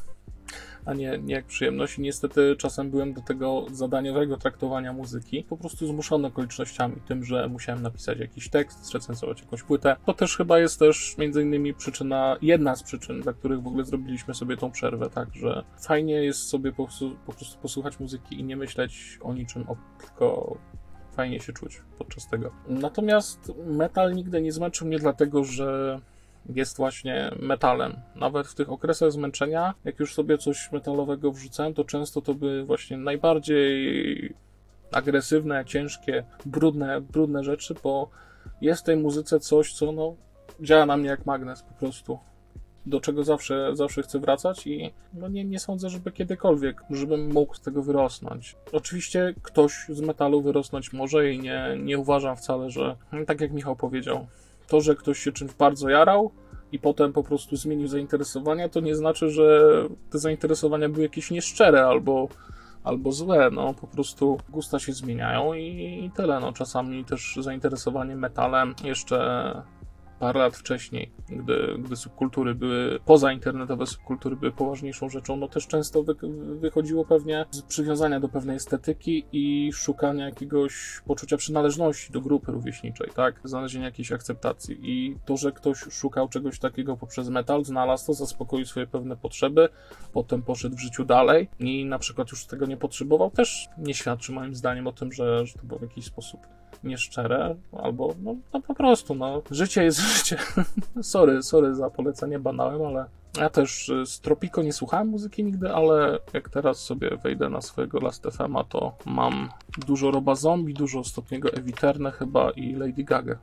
a nie, nie jak przyjemność. I niestety czasem byłem do tego zadaniowego traktowania muzyki po prostu zmuszony okolicznościami, tym, że musiałem napisać jakiś tekst, zrecenzować jakąś płytę. To też chyba jest też między innymi przyczyna, jedna z przyczyn, dla których w ogóle zrobiliśmy sobie tą przerwę, tak, że fajnie jest sobie po prostu, po prostu posłuchać muzyki i nie myśleć o niczym, o, tylko fajnie się czuć podczas tego. Natomiast metal nigdy nie zmęczył mnie dlatego, że jest właśnie metalem. Nawet w tych okresach zmęczenia, jak już sobie coś metalowego wrzucałem, to często to były właśnie najbardziej agresywne, ciężkie, brudne, brudne rzeczy, bo jest w tej muzyce coś, co no, działa na mnie jak magnes po prostu. Do czego zawsze, zawsze chcę wracać i no nie, nie sądzę, żeby kiedykolwiek, żebym mógł z tego wyrosnąć. Oczywiście ktoś z metalu wyrosnąć może i nie, nie uważam wcale, że tak jak Michał powiedział, to, że ktoś się czymś bardzo jarał i potem po prostu zmienił zainteresowania, to nie znaczy, że te zainteresowania były jakieś nieszczere albo, albo złe. No, po prostu gusta się zmieniają i, tyle. No, czasami też zainteresowanie metalem jeszcze parę lat wcześniej, gdy, gdy subkultury były, pozainternetowe subkultury były poważniejszą rzeczą, no też często wy, wychodziło pewnie z przywiązania do pewnej estetyki i szukania jakiegoś poczucia przynależności do grupy rówieśniczej, tak? Znalezienia jakiejś akceptacji. I to, że ktoś szukał czegoś takiego poprzez metal, znalazł to, zaspokoił swoje pewne potrzeby, potem poszedł w życiu dalej i na przykład już tego nie potrzebował, też nie świadczy moim zdaniem o tym, że, że to było w jakiś sposób nieszczere, albo no, no po prostu, no, życie jest *laughs* życie. sorry, sorry za polecenie banałem, ale ja też y, z Tropico nie słuchałem muzyki nigdy, ale jak teraz sobie wejdę na swojego Last FM'a, to mam dużo Roba Zombie, dużo ostatniego Eviterne chyba i Lady Gaga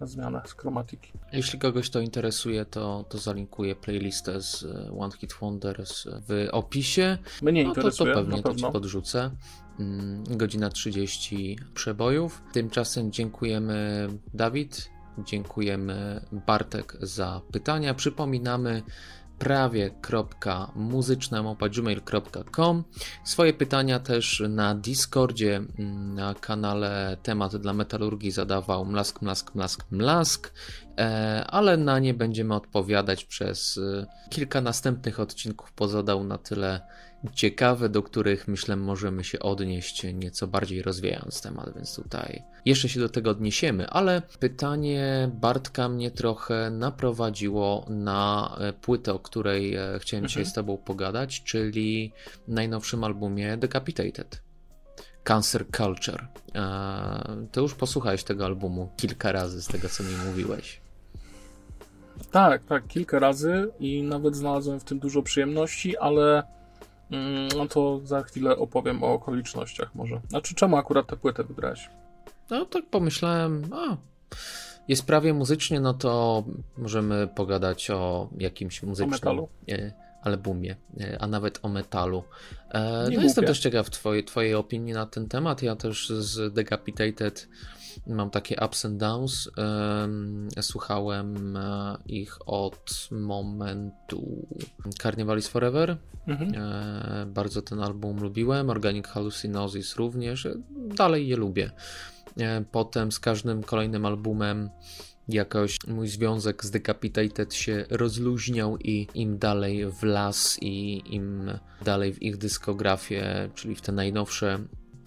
na zmianę z chromatiki. Jeśli kogoś to interesuje, to, to zalinkuję playlistę z One Hit Wonders w opisie. Mnie no, interesuje, to, to pewnie to ci podrzucę. Mm, godzina 30 przebojów. Tymczasem dziękujemy Dawid, dziękujemy Bartek za pytania. Przypominamy prawie.muzyczne.gmail.com Swoje pytania też na Discordzie, mm, na kanale Temat dla Metalurgii zadawał Mlask, Mlask, Mlask, Mlask, e, ale na nie będziemy odpowiadać przez e, kilka następnych odcinków, pozadał na tyle ciekawe, do których myślę możemy się odnieść nieco bardziej rozwijając temat, więc tutaj jeszcze się do tego odniesiemy, ale pytanie Bartka mnie trochę naprowadziło na e, płytę, o której e, chciałem mhm. dzisiaj z Tobą pogadać, czyli najnowszym albumie Decapitated. Cancer Culture. E, to już posłuchałeś tego albumu kilka razy z tego, co mi mówiłeś. Tak, tak, kilka razy i nawet znalazłem w tym dużo przyjemności, ale no to za chwilę opowiem o okolicznościach może. Znaczy, czemu akurat tę płytę wybrałeś? No tak pomyślałem, a jest prawie muzycznie, no to możemy pogadać o jakimś muzycznym... O? E, albumie, e, a nawet o metalu. E, no jestem też ciekaw twojej, twojej opinii na ten temat. Ja też z Decapitated mam takie ups and downs. Em, Słuchałem e, ich od momentu Carnival is Forever. Mhm. E, Bardzo ten album lubiłem. Organic Hallucinosis również. E, Dalej je lubię. Potem z każdym kolejnym albumem jakoś mój związek z Decapitated się rozluźniał i im dalej w las i im dalej w ich dyskografię, czyli w te najnowsze,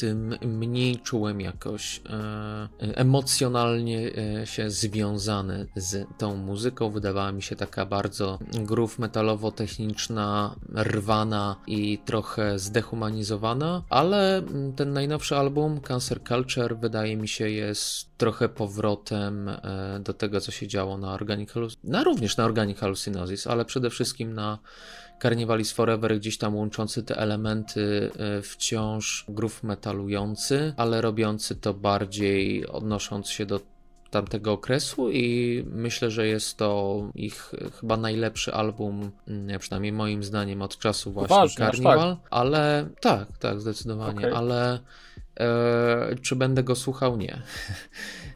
tym mniej czułem jakoś e, emocjonalnie e, się związany z tą muzyką. Wydawała mi się taka bardzo groove metalowo-techniczna, rwana i trochę zdehumanizowana, ale ten najnowszy album, Cancer Culture, wydaje mi się jest trochę powrotem e, do tego, co się działo na Organic Halluc- na również na Organic Hallucinosis, ale przede wszystkim na Carnivalis Forever, gdzieś tam łączący te elementy e, wciąż groove metalujący, ale robiący to bardziej odnosząc się do tamtego okresu i myślę, że jest to ich e, chyba najlepszy album, mm, przynajmniej moim zdaniem od czasu właśnie Poważnie, aż Carnival, ale tak, tak, zdecydowanie, Okej. ale e, czy będę go słuchał? Nie. *laughs*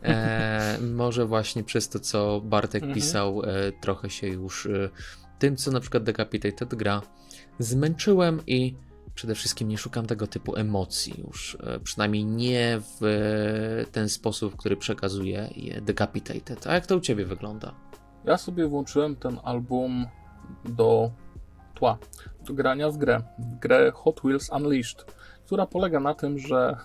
E, może właśnie przez to, co Bartek Mhm. pisał, e, trochę się już e, tym, co na przykład Decapitated gra, zmęczyłem i przede wszystkim nie szukam tego typu emocji już. E, przynajmniej nie w ten sposób, w który przekazuje je Decapitated. A jak to u ciebie wygląda? Ja sobie włączyłem ten album do tła, do grania w grę, w grę Hot Wheels Unleashed, która polega na tym, że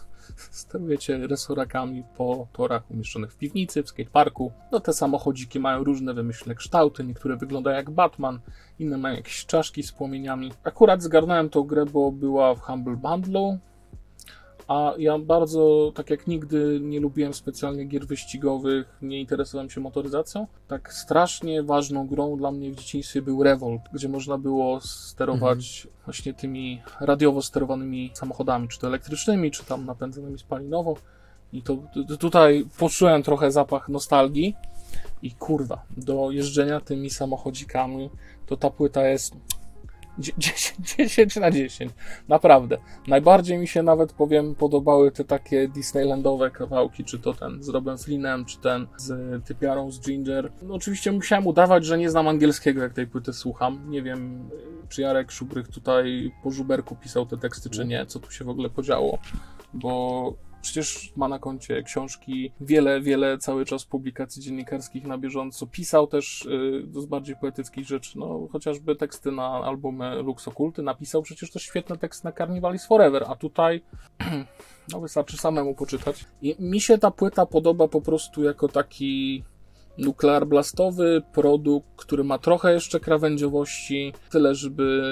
sterujecie resorakami po torach umieszczonych w piwnicy, w skateparku. No te samochodziki mają różne wymyślne kształty, niektóre wyglądają jak Batman, inne mają jakieś czaszki z płomieniami. Akurat zgarnąłem tą grę, bo była w Humble Bundle, a ja bardzo, tak jak nigdy, nie lubiłem specjalnie gier wyścigowych, nie interesowałem się motoryzacją. Tak strasznie ważną grą dla mnie w dzieciństwie był Revolt, gdzie można było sterować właśnie tymi radiowo sterowanymi samochodami, czy to elektrycznymi, czy tam napędzanymi spalinowo. I to t- tutaj poczułem trochę zapach nostalgii. I kurwa, do jeżdżenia tymi samochodzikami, to ta płyta jest 10, 10 *laughs* na 10. Naprawdę. Najbardziej mi się nawet, powiem, podobały te takie Disneylandowe kawałki, czy to ten z Robem Flynnem, czy ten z typiarą z Ginger. No oczywiście musiałem udawać, że nie znam angielskiego, jak tej płyty słucham. Nie wiem, czy Jarek Szubrych tutaj po żuberku pisał te teksty, czy nie, co tu się w ogóle podziało, bo przecież ma na koncie książki, wiele, wiele cały czas publikacji dziennikarskich na bieżąco. Pisał też y, z bardziej poetyckich rzeczy, no chociażby teksty na albumy Lux Okulty, napisał przecież też świetne teksty na Carnivalis Forever, a tutaj *clears throat* no wystarczy samemu poczytać. I mi się ta płyta podoba po prostu jako taki nuklear blastowy, produkt, który ma trochę jeszcze krawędziowości, tyle żeby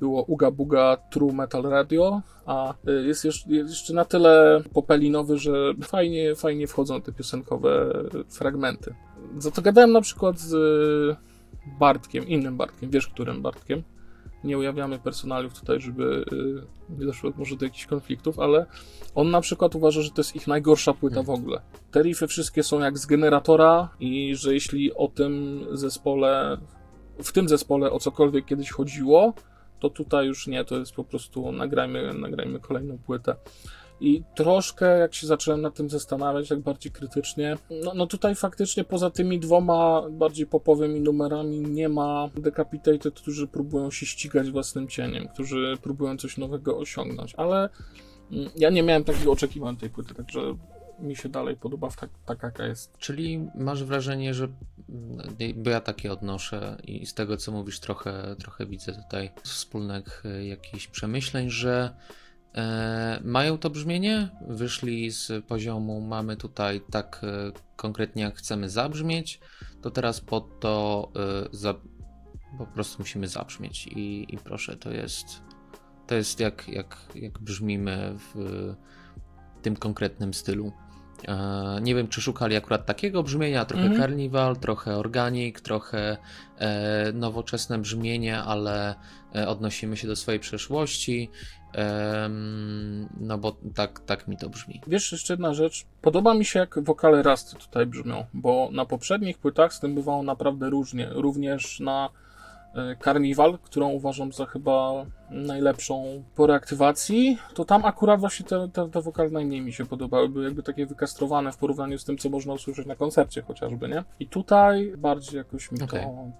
było uga buga true metal radio, a y, jest jeszcze, jest jeszcze na tyle popelinowy, że fajnie, fajnie wchodzą te piosenkowe fragmenty. Za to gadałem na przykład z Bartkiem, innym Bartkiem, wiesz którym Bartkiem? Nie ujawniamy personaliów tutaj, żeby y, nie doszło może do jakichś konfliktów, ale on na przykład uważa, że to jest ich najgorsza płyta w ogóle. Te riffy wszystkie są jak z generatora i że jeśli o tym zespole, w tym zespole o cokolwiek kiedyś chodziło, to tutaj już nie, to jest po prostu nagrajmy, nagrajmy kolejną płytę. I troszkę, jak się zacząłem nad tym zastanawiać, tak bardziej krytycznie, no, no tutaj faktycznie poza tymi dwoma bardziej popowymi numerami nie ma Decapitated, którzy próbują się ścigać własnym cieniem, którzy próbują coś nowego osiągnąć, ale mm, ja nie miałem takich oczekiwań tej płyty, także mi się dalej podoba tak, tak jaka jest. Czyli masz wrażenie, że bo ja takie odnoszę i z tego co mówisz trochę, trochę widzę tutaj wspólnych e, jakichś przemyśleń, że e, mają to brzmienie, wyszli z poziomu mamy tutaj tak e, konkretnie jak chcemy zabrzmieć, to teraz pod to e, za, po prostu musimy zabrzmieć i, i proszę, to jest to jest jak, jak, jak brzmimy w tym konkretnym stylu. E, Nie wiem, czy szukali akurat takiego brzmienia, trochę Mhm. Carnival, trochę Organic, trochę e, nowoczesne brzmienie, ale e, odnosimy się do swojej przeszłości. No bo tak, tak mi to brzmi. Wiesz, jeszcze jedna rzecz. Podoba mi się, jak wokale Rasty tutaj brzmią, bo na poprzednich płytach z tym bywało naprawdę różnie. Również na Carnival, którą uważam za chyba najlepszą po reaktywacji, to tam akurat właśnie te, te, te wokale najmniej mi się podobały, były jakby takie wykastrowane w porównaniu z tym, co można usłyszeć na koncercie chociażby, nie? I tutaj bardziej jakoś mi to,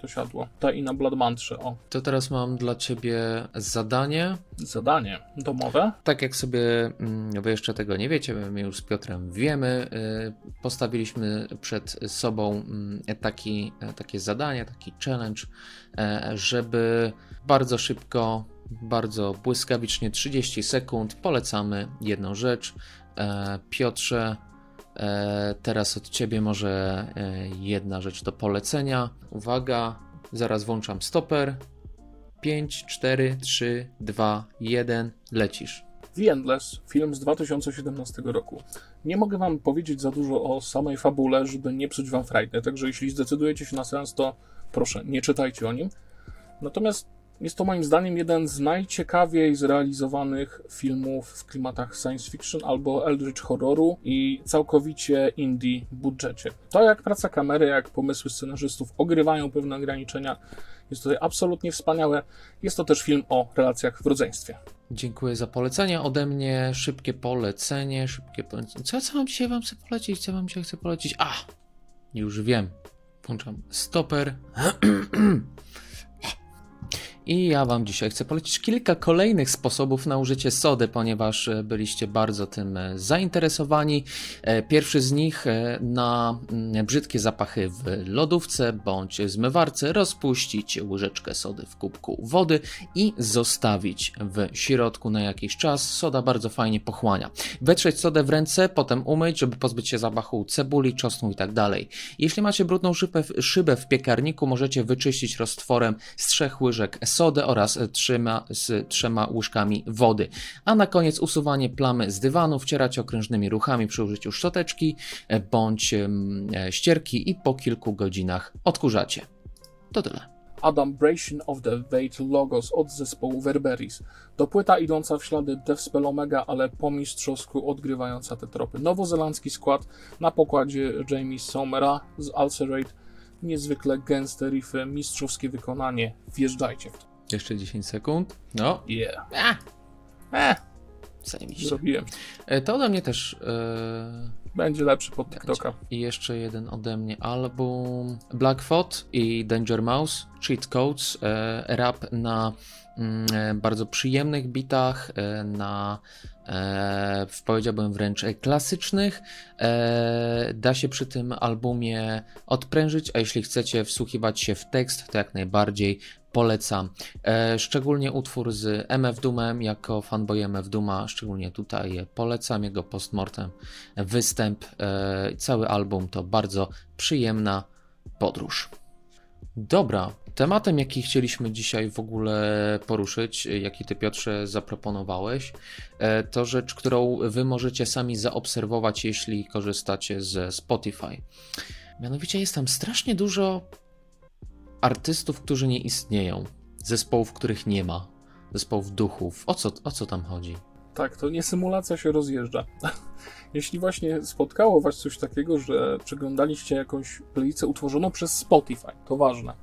to siadło. Ta i na Blood Mantrze, o. To teraz mam dla ciebie zadanie. Zadanie domowe. Tak jak sobie mm, wy jeszcze tego nie wiecie, my już z Piotrem wiemy, y, postawiliśmy przed sobą mm, taki, e, takie zadanie, taki challenge, e, żeby bardzo szybko, bardzo błyskawicznie, 30 sekund polecamy jedną rzecz. E, Piotrze, e, teraz od ciebie może e, jedna rzecz do polecenia. Uwaga, zaraz włączam stoper. 5, 4, 3, 2, 1, lecisz. The Endless, film z 2017 roku. Nie mogę wam powiedzieć za dużo o samej fabule, żeby nie psuć wam frajdy, także jeśli zdecydujecie się na seans, to proszę, nie czytajcie o nim. Natomiast jest to moim zdaniem jeden z najciekawiej zrealizowanych filmów w klimatach science fiction albo eldritch horroru i całkowicie indie budżecie. To jak praca kamery, jak pomysły scenarzystów ogrywają pewne ograniczenia jest tutaj absolutnie wspaniałe. Jest to też film o relacjach w rodzeństwie. Dziękuję za polecenie. Ode mnie szybkie polecenie, szybkie polecenie. Co, co mam dzisiaj wam chcę polecić? Co wam dzisiaj chcę polecić? A! Już wiem. Włączam stoper. *clears throat* I ja Wam dzisiaj chcę polecić kilka kolejnych sposobów na użycie sody, ponieważ e, byliście bardzo tym e, zainteresowani. E, Pierwszy z nich na mm, brzydkie zapachy w lodówce bądź zmywarce rozpuścić łyżeczkę sody w kubku wody i zostawić w środku na jakiś czas. Soda bardzo fajnie pochłania. Wetrzeć sodę w ręce, potem umyć, żeby pozbyć się zapachu cebuli, czosnu i tak. Jeśli macie brudną szybę, szybę w piekarniku, możecie wyczyścić roztworem z trzech łyżek sody oraz trzema, z trzema łyżkami wody. A na koniec usuwanie plamy z dywanu, wcierać okrężnymi ruchami przy użyciu szczoteczki e, bądź e, ścierki i po kilku godzinach odkurzacie. To tyle. Adumbration of the Vate Logos od zespołu Verberis. To płyta idąca w ślady Deathspell Omega, ale po mistrzowsku odgrywająca te tropy. Nowozelandzki skład na pokładzie Jamie Somera z Ulcerate. Niezwykle gęste riffy, mistrzowskie wykonanie. Wjeżdżajcie w to. Jeszcze 10 sekund. No, Yeah. a, Eh, zajebiście. zrobiłem. E, To ode mnie też. e, Będzie lepszy pod TikToka. I jeszcze jeden ode mnie album Blackfoot i Danger Mouse, Cheat Codes, e, rap na e, bardzo przyjemnych bitach, na e, powiedziałbym wręcz e, klasycznych. E, da się przy tym albumie odprężyć, a jeśli chcecie wsłuchiwać się w tekst, to jak najbardziej polecam. E, szczególnie utwór z MF Doomem, jako fanboy MF Dooma, szczególnie tutaj polecam jego postmortem występ. E, cały album to bardzo przyjemna podróż. Dobra, tematem, jaki chcieliśmy dzisiaj w ogóle poruszyć, jaki ty Piotrze zaproponowałeś, e, to rzecz, którą wy możecie sami zaobserwować, jeśli korzystacie ze Spotify. Mianowicie jest tam strasznie dużo artystów, którzy nie istnieją, zespołów, których nie ma, zespołów duchów. O co, o co tam chodzi? Tak, to nie symulacja się rozjeżdża. *laughs* Jeśli właśnie spotkało Was coś takiego, że przeglądaliście jakąś playlistę utworzoną przez Spotify, to ważne.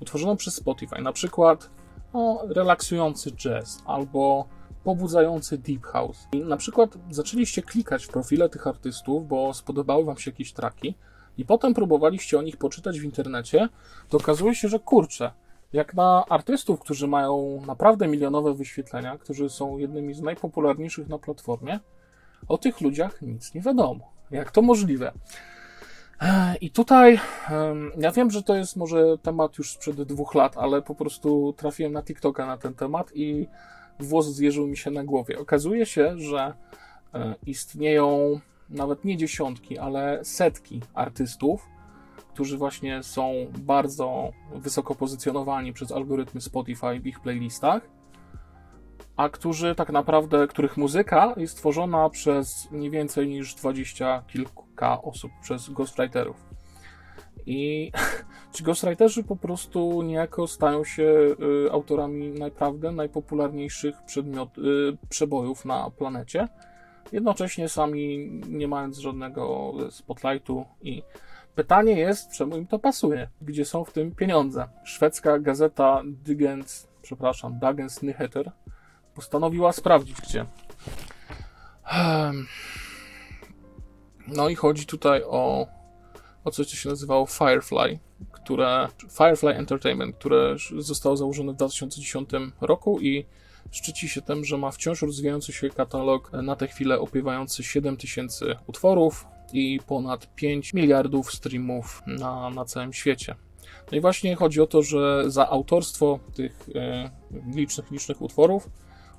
Utworzoną przez Spotify, na przykład o, relaksujący jazz albo pobudzający deep house. I na przykład zaczęliście klikać w profile tych artystów, bo spodobały Wam się jakieś traki i potem próbowaliście o nich poczytać w internecie, to okazuje się, że kurczę, jak na artystów, którzy mają naprawdę milionowe wyświetlenia, którzy są jednymi z najpopularniejszych na platformie, o tych ludziach nic nie wiadomo. Jak to możliwe? Ech, I tutaj ja wiem, że to jest może temat już sprzed dwóch lat, ale po prostu trafiłem na TikToka na ten temat i włos zjeżył mi się na głowie. Okazuje się, że e, istnieją nawet nie dziesiątki, ale setki artystów, którzy właśnie są bardzo wysoko pozycjonowani przez algorytmy Spotify w ich playlistach, a którzy tak naprawdę, których muzyka jest tworzona przez nie więcej niż 20 kilka osób, przez ghostwriterów. I *laughs* ci ghostwriterzy po prostu niejako stają się y, autorami naprawdę najpopularniejszych przedmiot, y, przebojów na planecie, jednocześnie sami nie mając żadnego spotlightu i Pytanie jest, czemu im to pasuje? Gdzie są w tym pieniądze? Szwedzka gazeta Dagens, przepraszam, Dagens Nyheter postanowiła sprawdzić, gdzie. No i chodzi tutaj o, o coś, co się nazywało Firefly, które, Firefly Entertainment, które zostało założone w 2010 roku i szczyci się tym, że ma wciąż rozwijający się katalog, na tę chwilę opiewający 7000 utworów i ponad 5 miliardów streamów na, na całym świecie. No i właśnie chodzi o to, że za autorstwo tych e, licznych, licznych utworów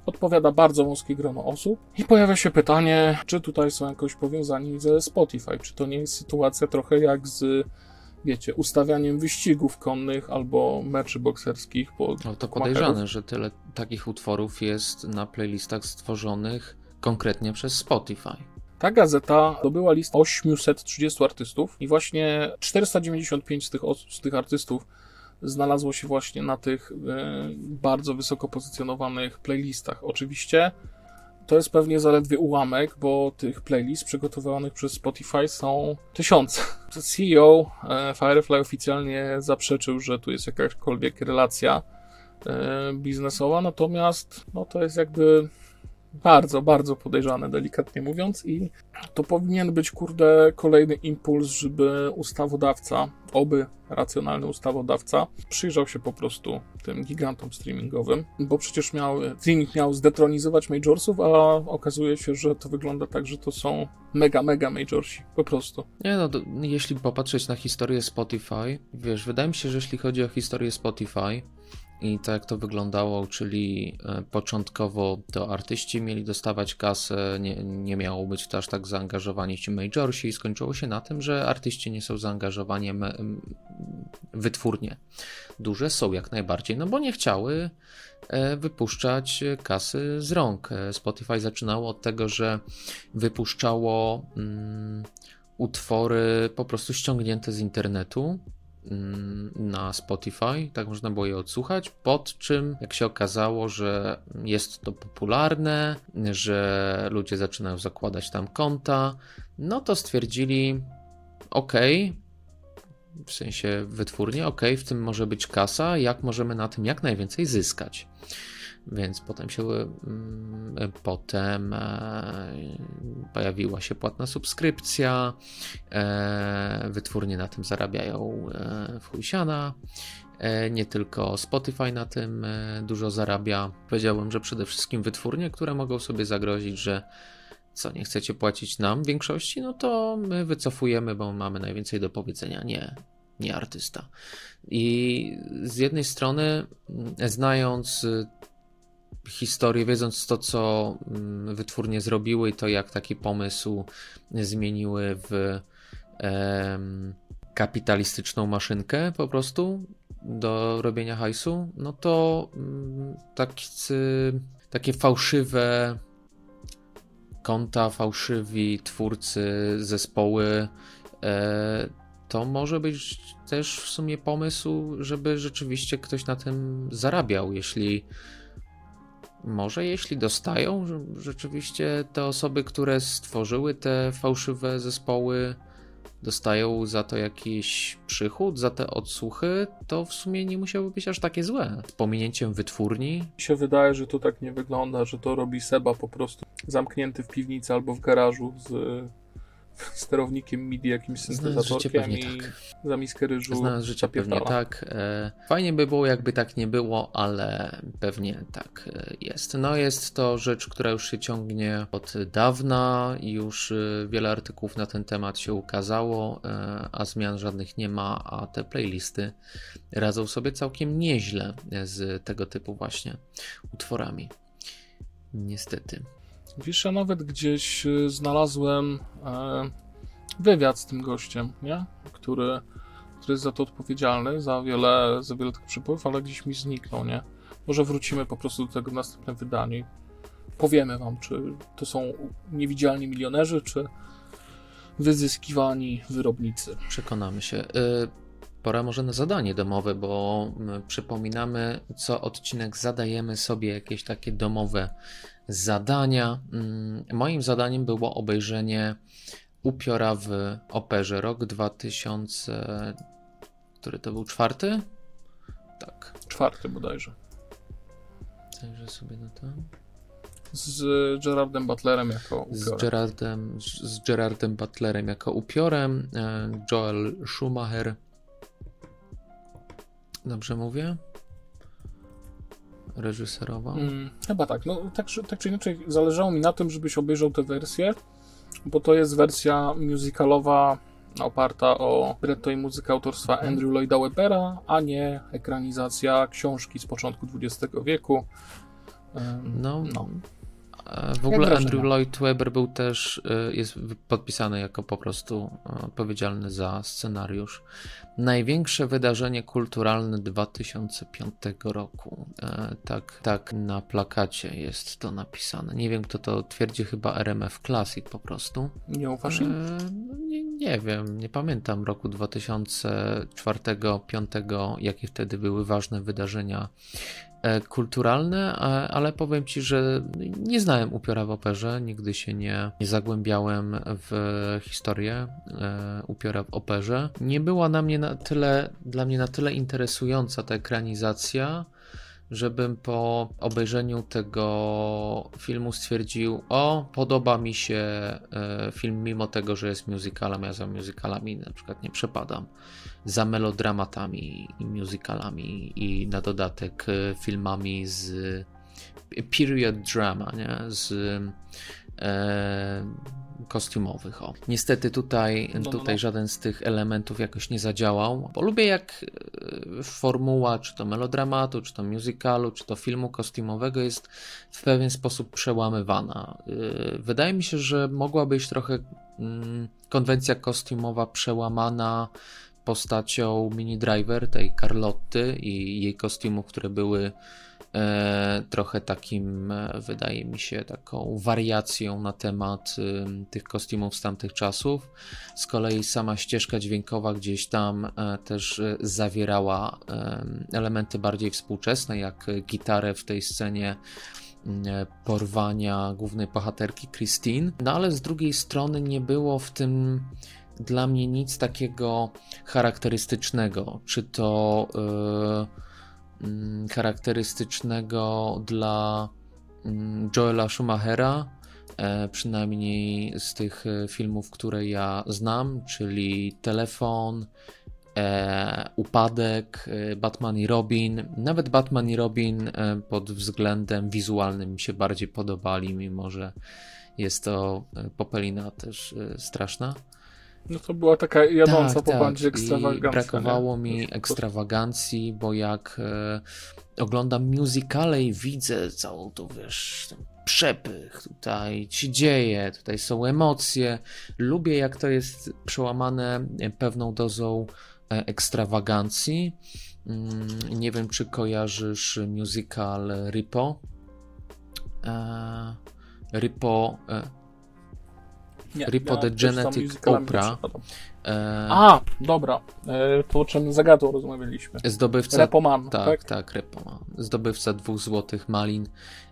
odpowiada bardzo wąskie grono osób i pojawia się pytanie, czy tutaj są jakoś powiązani ze Spotify, czy to nie jest sytuacja trochę jak z wiecie, ustawianiem wyścigów konnych albo meczy bokserskich. Po no to podejrzane, że tyle takich utworów jest na playlistach stworzonych konkretnie przez Spotify. Ta gazeta dobyła list 830 artystów i właśnie 495 z tych, z tych artystów znalazło się właśnie na tych e, bardzo wysoko pozycjonowanych playlistach. Oczywiście to jest pewnie zaledwie ułamek, bo tych playlist przygotowanych przez Spotify są tysiące. CEO e, Firefly oficjalnie zaprzeczył, że tu jest jakakolwiek relacja e, biznesowa, natomiast no to jest jakby bardzo, bardzo podejrzane, delikatnie mówiąc, i to powinien być, kurde, kolejny impuls, żeby ustawodawca, oby racjonalny ustawodawca, przyjrzał się po prostu tym gigantom streamingowym, bo przecież miał, streaming miał zdetronizować majorsów, a okazuje się, że to wygląda tak, że to są mega, mega majorsi, po prostu. Nie no, to, jeśli popatrzeć na historię Spotify, wiesz, wydaje mi się, że jeśli chodzi o historię Spotify, i tak to wyglądało, czyli e, początkowo to artyści mieli dostawać kasę, nie, nie miało być to aż tak zaangażowani ci majorsi i skończyło się na tym, że artyści nie są zaangażowani wytwórnie. Duże są jak najbardziej, no bo nie chciały e, wypuszczać kasy z rąk. E, Spotify zaczynało od tego, że wypuszczało mm, utwory po prostu ściągnięte z internetu, na Spotify, tak można było je odsłuchać, pod czym jak się okazało, że jest to popularne, że ludzie zaczynają zakładać tam konta, no to stwierdzili ok, w sensie wytwórnie, ok, w tym może być kasa, jak możemy na tym jak najwięcej zyskać. Więc potem się mm, potem e, pojawiła się płatna subskrypcja. E, wytwórnie na tym zarabiają e, w chujsiana. Nie tylko Spotify na tym dużo zarabia. Powiedziałbym, że przede wszystkim wytwórnie, które mogą sobie zagrozić, że co nie chcecie płacić nam w większości, no to my wycofujemy, bo mamy najwięcej do powiedzenia. Nie, nie artysta. I z jednej strony, znając historię, wiedząc to, co mm, wytwórnie zrobiły i to, jak taki pomysł zmieniły w kapitalistyczną maszynkę po prostu do robienia hajsu, no to mm, takie fałszywe konta, fałszywi twórcy, zespoły, e, to może być też w sumie pomysł, żeby rzeczywiście ktoś na tym zarabiał, jeśli może jeśli dostają rzeczywiście te osoby, które stworzyły te fałszywe zespoły, dostają za to jakiś przychód, za te odsłuchy, to w sumie nie musiały być aż takie złe. Z pominięciem wytwórni. Mi się wydaje, że to tak nie wygląda, że to robi Seba po prostu zamknięty w piwnicy albo w garażu z *laughs* sterownikiem MIDI, jakimś syntezatorkiem i tak. za miskę ryżu Znając życie pewnie tak. E, fajnie by było, jakby tak nie było, ale pewnie tak e, jest. No jest to rzecz, która już się ciągnie od dawna i już e, wiele artykułów na ten temat się ukazało, a zmian żadnych nie ma, a te playlisty radzą sobie całkiem nieźle z tego typu właśnie utworami. Niestety. Wiesz, ja nawet gdzieś y, znalazłem e, wywiad z tym gościem, nie? Który, który jest za to odpowiedzialny, za wiele, za wiele tych przypływów, ale gdzieś mi zniknął, nie? Może wrócimy po prostu do tego w następnym wydaniu powiemy wam, czy to są niewidzialni milionerzy, czy wyzyskiwani wyrobnicy. Przekonamy się. Y, pora może na zadanie domowe, bo przypominamy, co odcinek zadajemy sobie jakieś takie domowe zadania. Mm, moim zadaniem było obejrzenie Upiora w operze, rok 2000, który to był czwarty? Tak. Czwarty bodajże. Zajrzę sobie na to. Z Gerardem Butlerem jako Z upiorem. Gerardem, z Gerardem Butlerem jako upiorem. e, Joel Schumacher. Dobrze mówię? Reżyserował. Mm, chyba tak. No, tak, czy- tak czy inaczej, zależało mi na tym, żebyś obejrzał tę wersję, bo to jest wersja musicalowa oparta o libretto i muzykę autorstwa Mhm. Andrew Lloyda Webbera, a nie ekranizacja książki z początku XX wieku. No, no. E, w ogóle wrażenia? Andrew Lloyd Webber był też, e, jest podpisany jako po prostu e, odpowiedzialny za scenariusz. Największe wydarzenie kulturalne 2005 roku. Tak, tak na plakacie jest to napisane. Nie wiem kto to twierdzi, chyba RMF Classic po prostu. Nie ufasz im? Nie, nie wiem, nie pamiętam roku 2004-2005, jakie wtedy były ważne wydarzenia kulturalne, a- ale powiem Ci, że nie znałem upiora w operze, nigdy się nie, nie zagłębiałem w historię e, upiora w operze. Nie była na mnie na tyle, dla mnie na tyle interesująca ta ekranizacja, żebym po obejrzeniu tego filmu stwierdził, o, podoba mi się e, film, mimo tego, że jest musicalem, ja za musicalami na przykład nie przepadam, za melodramatami i musicalami i na dodatek e, filmami z period drama, nie? z e, kostiumowych. O. Niestety tutaj, tutaj no. żaden z tych elementów jakoś nie zadziałał, bo lubię jak e, formuła, czy to melodramatu, czy to musicalu, czy to filmu kostiumowego jest w pewien sposób przełamywana. E, Wydaje mi się, że mogła być trochę mm, konwencja kostiumowa przełamana postacią Mini Driver, tej Carlotty i jej kostiumów, które były e, trochę takim, e, wydaje mi się, taką wariacją na temat ym, tych kostiumów z tamtych czasów. Z kolei sama ścieżka dźwiękowa gdzieś tam e, też e, zawierała em, elementy bardziej współczesne, jak e, gitarę w tej scenie e, porwania głównej bohaterki Christine. No ale z drugiej strony nie było w tym dla mnie nic takiego charakterystycznego, czy to e, mm, charakterystycznego dla mm, Joela Schumachera, e, przynajmniej z tych e, filmów, które ja znam, czyli Telefon, e, Upadek, Batman i Robin. Nawet Batman i Robin pod względem wizualnym mi się bardziej podobali, mimo że jest to popelina też straszna. No to była taka jadąca po bandzie I ekstrawagancja. brakowało nie? mi ekstrawagancji, bo jak e, oglądam musicale i widzę całą to, wiesz, ten przepych, tutaj się dzieje, tutaj są emocje. Lubię, jak to jest przełamane e, pewną dozą e, ekstrawagancji. Mm, Nie wiem, czy kojarzysz musical Ripo. E, Ripo. Nie, Ripo ja the Genetic Opera. e, A, dobra. E, to o czym z Agatą rozmawialiśmy. Zdobywca. Repoman, Tak, tak? tak, Repo. Zdobywca dwóch złotych malin,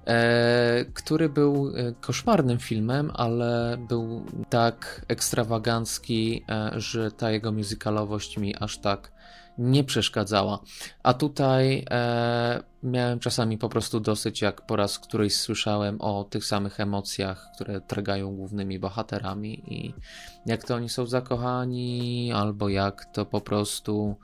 e, który był e, koszmarnym filmem, ale był tak ekstrawagancki, e, że ta jego muzykalowość mi aż tak nie przeszkadzała. A tutaj e, miałem czasami po prostu dosyć, jak po raz któryś słyszałem o tych samych emocjach, które tragają głównymi bohaterami i jak to oni są zakochani, albo jak to po prostu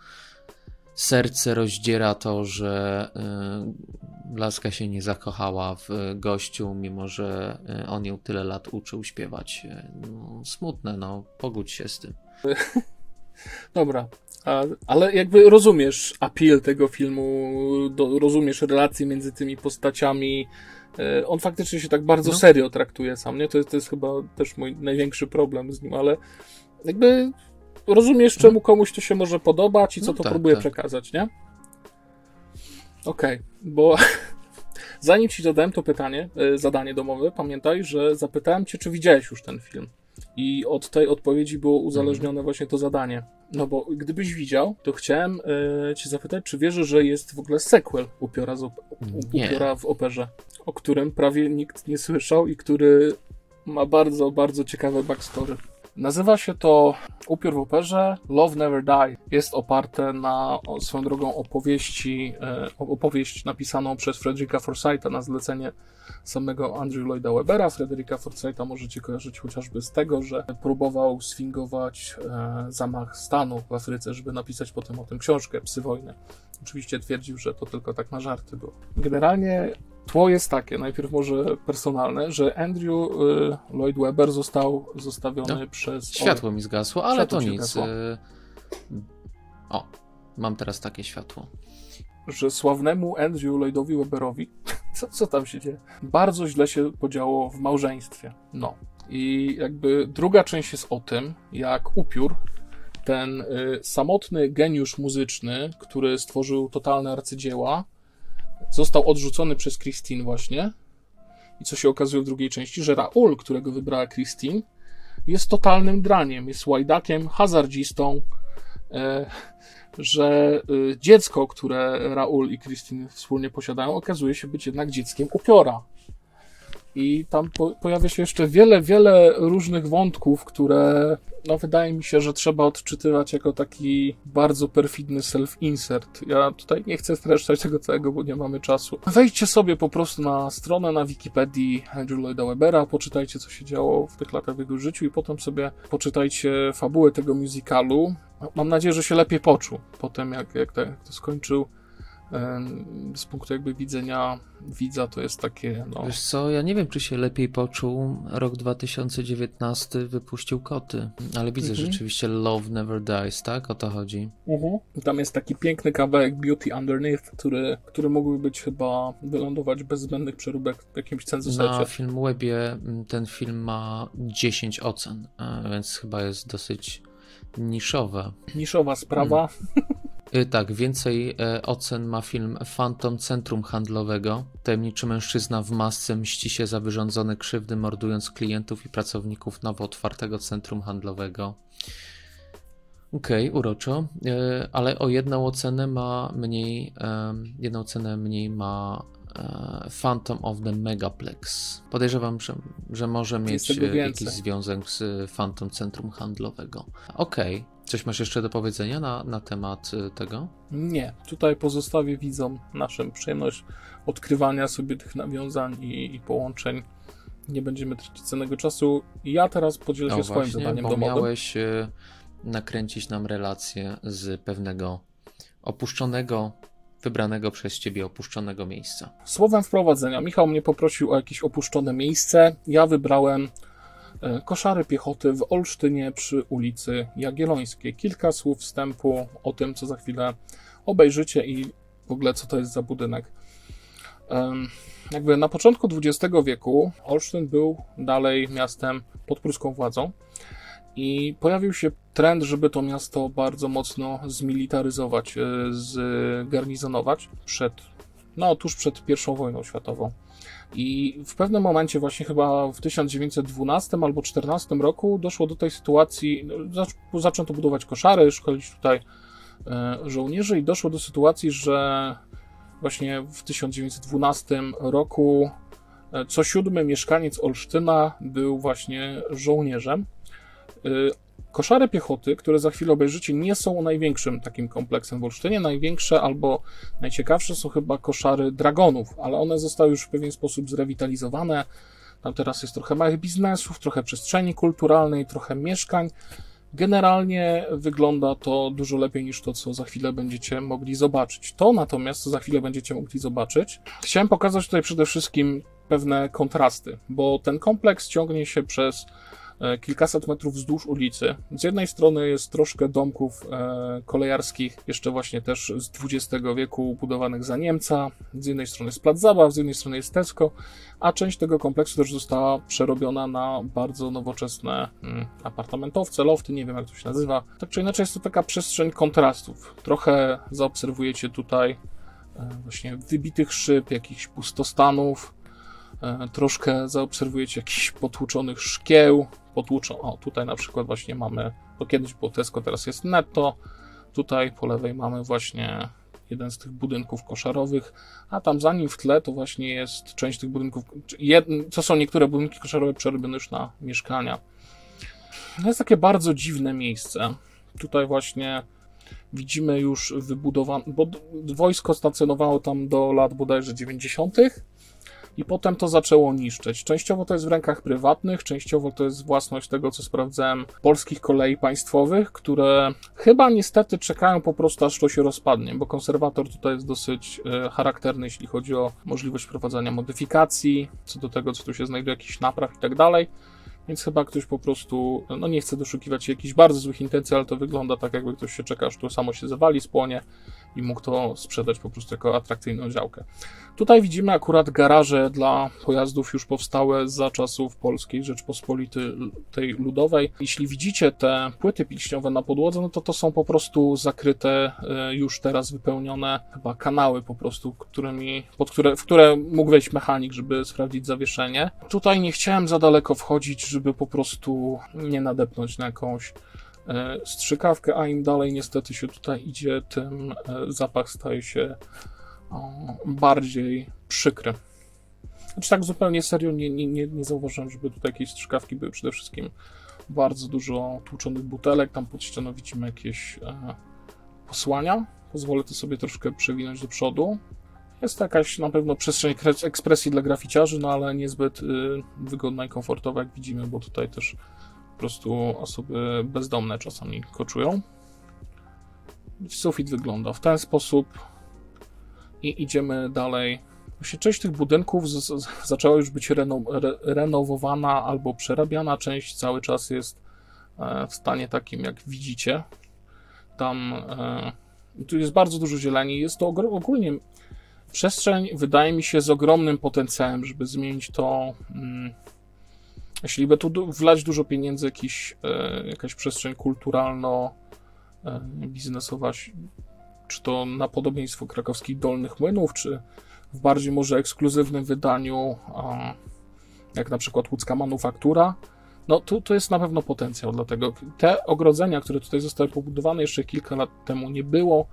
serce rozdziera to, że y, Laska się nie zakochała w gościu, mimo że y, on ją tyle lat uczył śpiewać. Y, No, smutne, no, pogódź się z tym. *laughs* Dobra. A, ale jakby rozumiesz appeal tego filmu, do, rozumiesz relacje między tymi postaciami. E, On faktycznie się tak bardzo No. serio traktuje sam, nie? To jest, to jest chyba też mój największy problem z nim, ale jakby rozumiesz, czemu komuś to się może podobać i co No to tak, próbuje tak. przekazać, nie? Okej, bo *laughs* zanim ci zadałem to pytanie, e, zadanie domowe, pamiętaj, że zapytałem cię, czy widziałeś już ten film. I od tej odpowiedzi było uzależnione właśnie to zadanie. No bo gdybyś widział, to chciałem e, cię zapytać, czy wierzysz, że jest w ogóle sequel Upiora, op- u-. Upiora w operze, o którym prawie nikt nie słyszał i który ma bardzo, bardzo ciekawe backstory. Nazywa się to Upiór w operze Love Never Die. Jest oparte na swoją drogą opowieści, e, opowieść napisaną przez Frederica Forsytha na zlecenie samego Andrew Lloyda Webera. Frederica Forsytha możecie kojarzyć chociażby z tego, że próbował sfingować e, zamach stanu w Afryce, żeby napisać potem o tym książkę Psy Wojny. Oczywiście twierdził, że to tylko tak na żarty było. Generalnie tło jest takie, najpierw może personalne, że Andrew y, Lloyd Webber został zostawiony No, przez... Światło mi zgasło, ale Światło to nic. y, O, mam teraz takie światło. że sławnemu Andrew Lloydowi Webberowi, *laughs* co, co tam się dzieje, bardzo źle się podziało w małżeństwie. No. I jakby druga część jest o tym, jak upiór, ten y, samotny geniusz muzyczny, który stworzył totalne arcydzieła, został odrzucony przez Christine właśnie. I co się okazuje w drugiej części, że Raul, którego wybrała Christine, jest totalnym draniem, jest łajdakiem, hazardzistą, e, że y, dziecko, które Raul i Christine wspólnie posiadają, okazuje się być jednak dzieckiem upiora. I tam po, pojawia się jeszcze wiele, wiele różnych wątków, które no, wydaje mi się, że trzeba odczytywać jako taki bardzo perfidny self-insert. Ja tutaj nie chcę streszczać tego całego, bo nie mamy czasu. Wejdźcie sobie po prostu na stronę na Wikipedii Andrew Lloyda Webbera, poczytajcie, co się działo w tych latach w jego życiu i potem sobie poczytajcie fabułę tego musicalu. Mam nadzieję, że się lepiej poczuł potem, jak, jak, to, jak to skończył. Z punktu jakby widzenia widza to jest takie, no... Wiesz co, ja nie wiem, czy się lepiej poczuł. Rok 2019 wypuścił koty, ale widzę Mhm. rzeczywiście Love Never Dies, tak? O to chodzi. Tam jest taki piękny kawałek Beauty Underneath, który, który mógłby być chyba wylądować bez zbędnych przeróbek w jakimś Na cenzusecie. Filmwebie mm, ten film ma 10 ocen, e, więc chyba jest dosyć niszowe. Niszowa sprawa. Y, *laughs* Tak, więcej e, ocen ma film Phantom Centrum Handlowego. Tajemniczy mężczyzna w masce mści się za wyrządzone krzywdy, mordując klientów i pracowników nowo otwartego centrum handlowego. Okej, uroczo, E, ale o jedną ocenę ma mniej, em, jedną cenę mniej ma e, Phantom of the Megaplex. Podejrzewam, że, że może mieć e, jakiś związek z e, Phantom Centrum Handlowego. Okej, coś masz jeszcze do powiedzenia na, na temat e, tego? Nie. Tutaj pozostawię widzom naszym przyjemność odkrywania sobie tych nawiązań i, i połączeń. Nie będziemy tracić cennego czasu. Ja teraz podzielę się No swoim właśnie, zadaniem bo domowym. miałeś e, nakręcić nam relację z pewnego opuszczonego, wybranego przez ciebie opuszczonego miejsca. Słowem wprowadzenia, Michał mnie poprosił o jakieś opuszczone miejsce. Ja wybrałem koszary piechoty w Olsztynie przy ulicy Jagiellońskiej. Kilka słów wstępu o tym, co za chwilę obejrzycie i w ogóle co to jest za budynek. Jakby na początku XX wieku Olsztyn był dalej miastem pod pruską władzą i pojawił się trend, żeby to miasto bardzo mocno zmilitaryzować, e, zgarnizonować przed no, tuż przed I wojną światową. I w pewnym momencie, właśnie chyba w 1912 albo 14 roku, doszło do tej sytuacji, no, zac- zaczęto budować koszary, szkolić tutaj e, żołnierzy, i doszło do sytuacji, że właśnie w 1912 roku e, co siódmy mieszkaniec Olsztyna był właśnie żołnierzem. Koszary piechoty, które za chwilę obejrzycie, nie są największym takim kompleksem w Olsztynie. Największe albo najciekawsze są chyba koszary dragonów, ale one zostały już w pewien sposób zrewitalizowane. Tam teraz jest trochę małych biznesów, trochę przestrzeni kulturalnej, trochę mieszkań. Generalnie wygląda to dużo lepiej niż to, co za chwilę będziecie mogli zobaczyć. To natomiast, co za chwilę będziecie mogli zobaczyć, chciałem pokazać tutaj przede wszystkim pewne kontrasty, bo ten kompleks ciągnie się przez kilkaset metrów wzdłuż ulicy. Z jednej strony jest troszkę domków e, kolejarskich, jeszcze właśnie też z XX wieku budowanych za Niemca. Z jednej strony jest plac zabaw, z jednej strony jest Tesco, a część tego kompleksu też została przerobiona na bardzo nowoczesne mm, apartamentowce, lofty, nie wiem jak to się nazywa. Tak czy inaczej jest to taka przestrzeń kontrastów. Trochę zaobserwujecie tutaj e, właśnie wybitych szyb, jakichś pustostanów, E, troszkę zaobserwujecie jakichś potłuczonych szkieł, potłuczą, o tutaj na przykład właśnie mamy, to kiedyś było Tesco, teraz jest Netto, tutaj po lewej mamy właśnie jeden z tych budynków koszarowych, a tam za nim w tle to właśnie jest część tych budynków, to są niektóre budynki koszarowe przerobione już na mieszkania. To jest takie bardzo dziwne miejsce. Tutaj właśnie widzimy już wybudowane, bo wojsko stacjonowało tam do lat bodajże 90. i potem to zaczęło niszczyć. Częściowo to jest w rękach prywatnych, częściowo to jest własność tego, co sprawdzałem, polskich kolei państwowych, które chyba niestety czekają po prostu, aż to się rozpadnie, bo konserwator tutaj jest dosyć e, charakterny, jeśli chodzi o możliwość prowadzenia modyfikacji, co do tego, co tu się znajduje, jakichś napraw i tak dalej. Więc chyba ktoś po prostu, no nie chce doszukiwać się jakichś bardzo złych intencji, ale to wygląda tak, jakby ktoś się czeka, aż to samo się zawali, spłonie i mógł to sprzedać po prostu jako atrakcyjną działkę. Tutaj widzimy akurat garaże dla pojazdów już powstałe za czasów Polskiej Rzeczpospolitej tej Ludowej. Jeśli widzicie te płyty pilśniowe na podłodze, no to to są po prostu zakryte, e, już teraz wypełnione chyba kanały po prostu, którymi, pod które, w które mógł wejść mechanik, żeby sprawdzić zawieszenie. Tutaj nie chciałem za daleko wchodzić, żeby po prostu nie nadepnąć na jakąś strzykawkę, a im dalej niestety się tutaj idzie, tym e, zapach staje się bardziej przykry. Znaczy tak zupełnie serio nie, nie, nie, nie zauważyłem, żeby tutaj jakieś strzykawki były. Przede wszystkim bardzo dużo tłuczonych butelek, tam pod ścianą widzimy jakieś e, posłania. Pozwolę to sobie troszkę przewinąć do przodu. Jest to jakaś na pewno przestrzeń ekspresji dla graficiarzy, no ale niezbyt y, wygodna i komfortowa, jak widzimy, bo tutaj też prostu osoby bezdomne czasami koczują. Sufit wygląda w ten sposób i idziemy dalej. Właśnie część tych budynków z, z, zaczęła już być reno, re, renowowana albo przerabiana. Część cały czas jest e, w stanie takim, jak widzicie. Tam e, tu jest bardzo dużo zieleni. Jest to ogólnie przestrzeń, wydaje mi się, z ogromnym potencjałem, żeby zmienić to. Mm, jeśli by tu wlać dużo pieniędzy, jakiś, e, jakaś przestrzeń kulturalno e, czy to na podobieństwo krakowskich Dolnych Młynów, czy w bardziej może ekskluzywnym wydaniu, jak na przykład łódzka manufaktura, no tu, tu jest na pewno potencjał, dlatego te ogrodzenia, które tutaj zostały pobudowane jeszcze kilka lat temu nie było,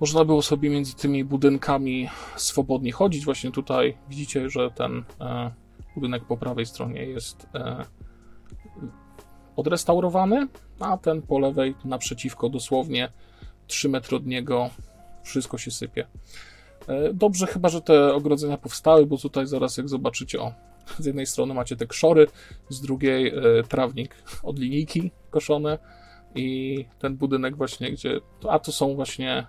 można było sobie między tymi budynkami swobodnie chodzić. Właśnie tutaj widzicie, że ten e, budynek po prawej stronie jest e, odrestaurowany, a ten po lewej naprzeciwko dosłownie 3 metry od niego wszystko się sypie. E, Dobrze chyba, że te ogrodzenia powstały, bo tutaj zaraz jak zobaczycie, o, z jednej strony macie te krzory, z drugiej e, trawnik od linijki koszone i ten budynek właśnie, gdzie, a to są właśnie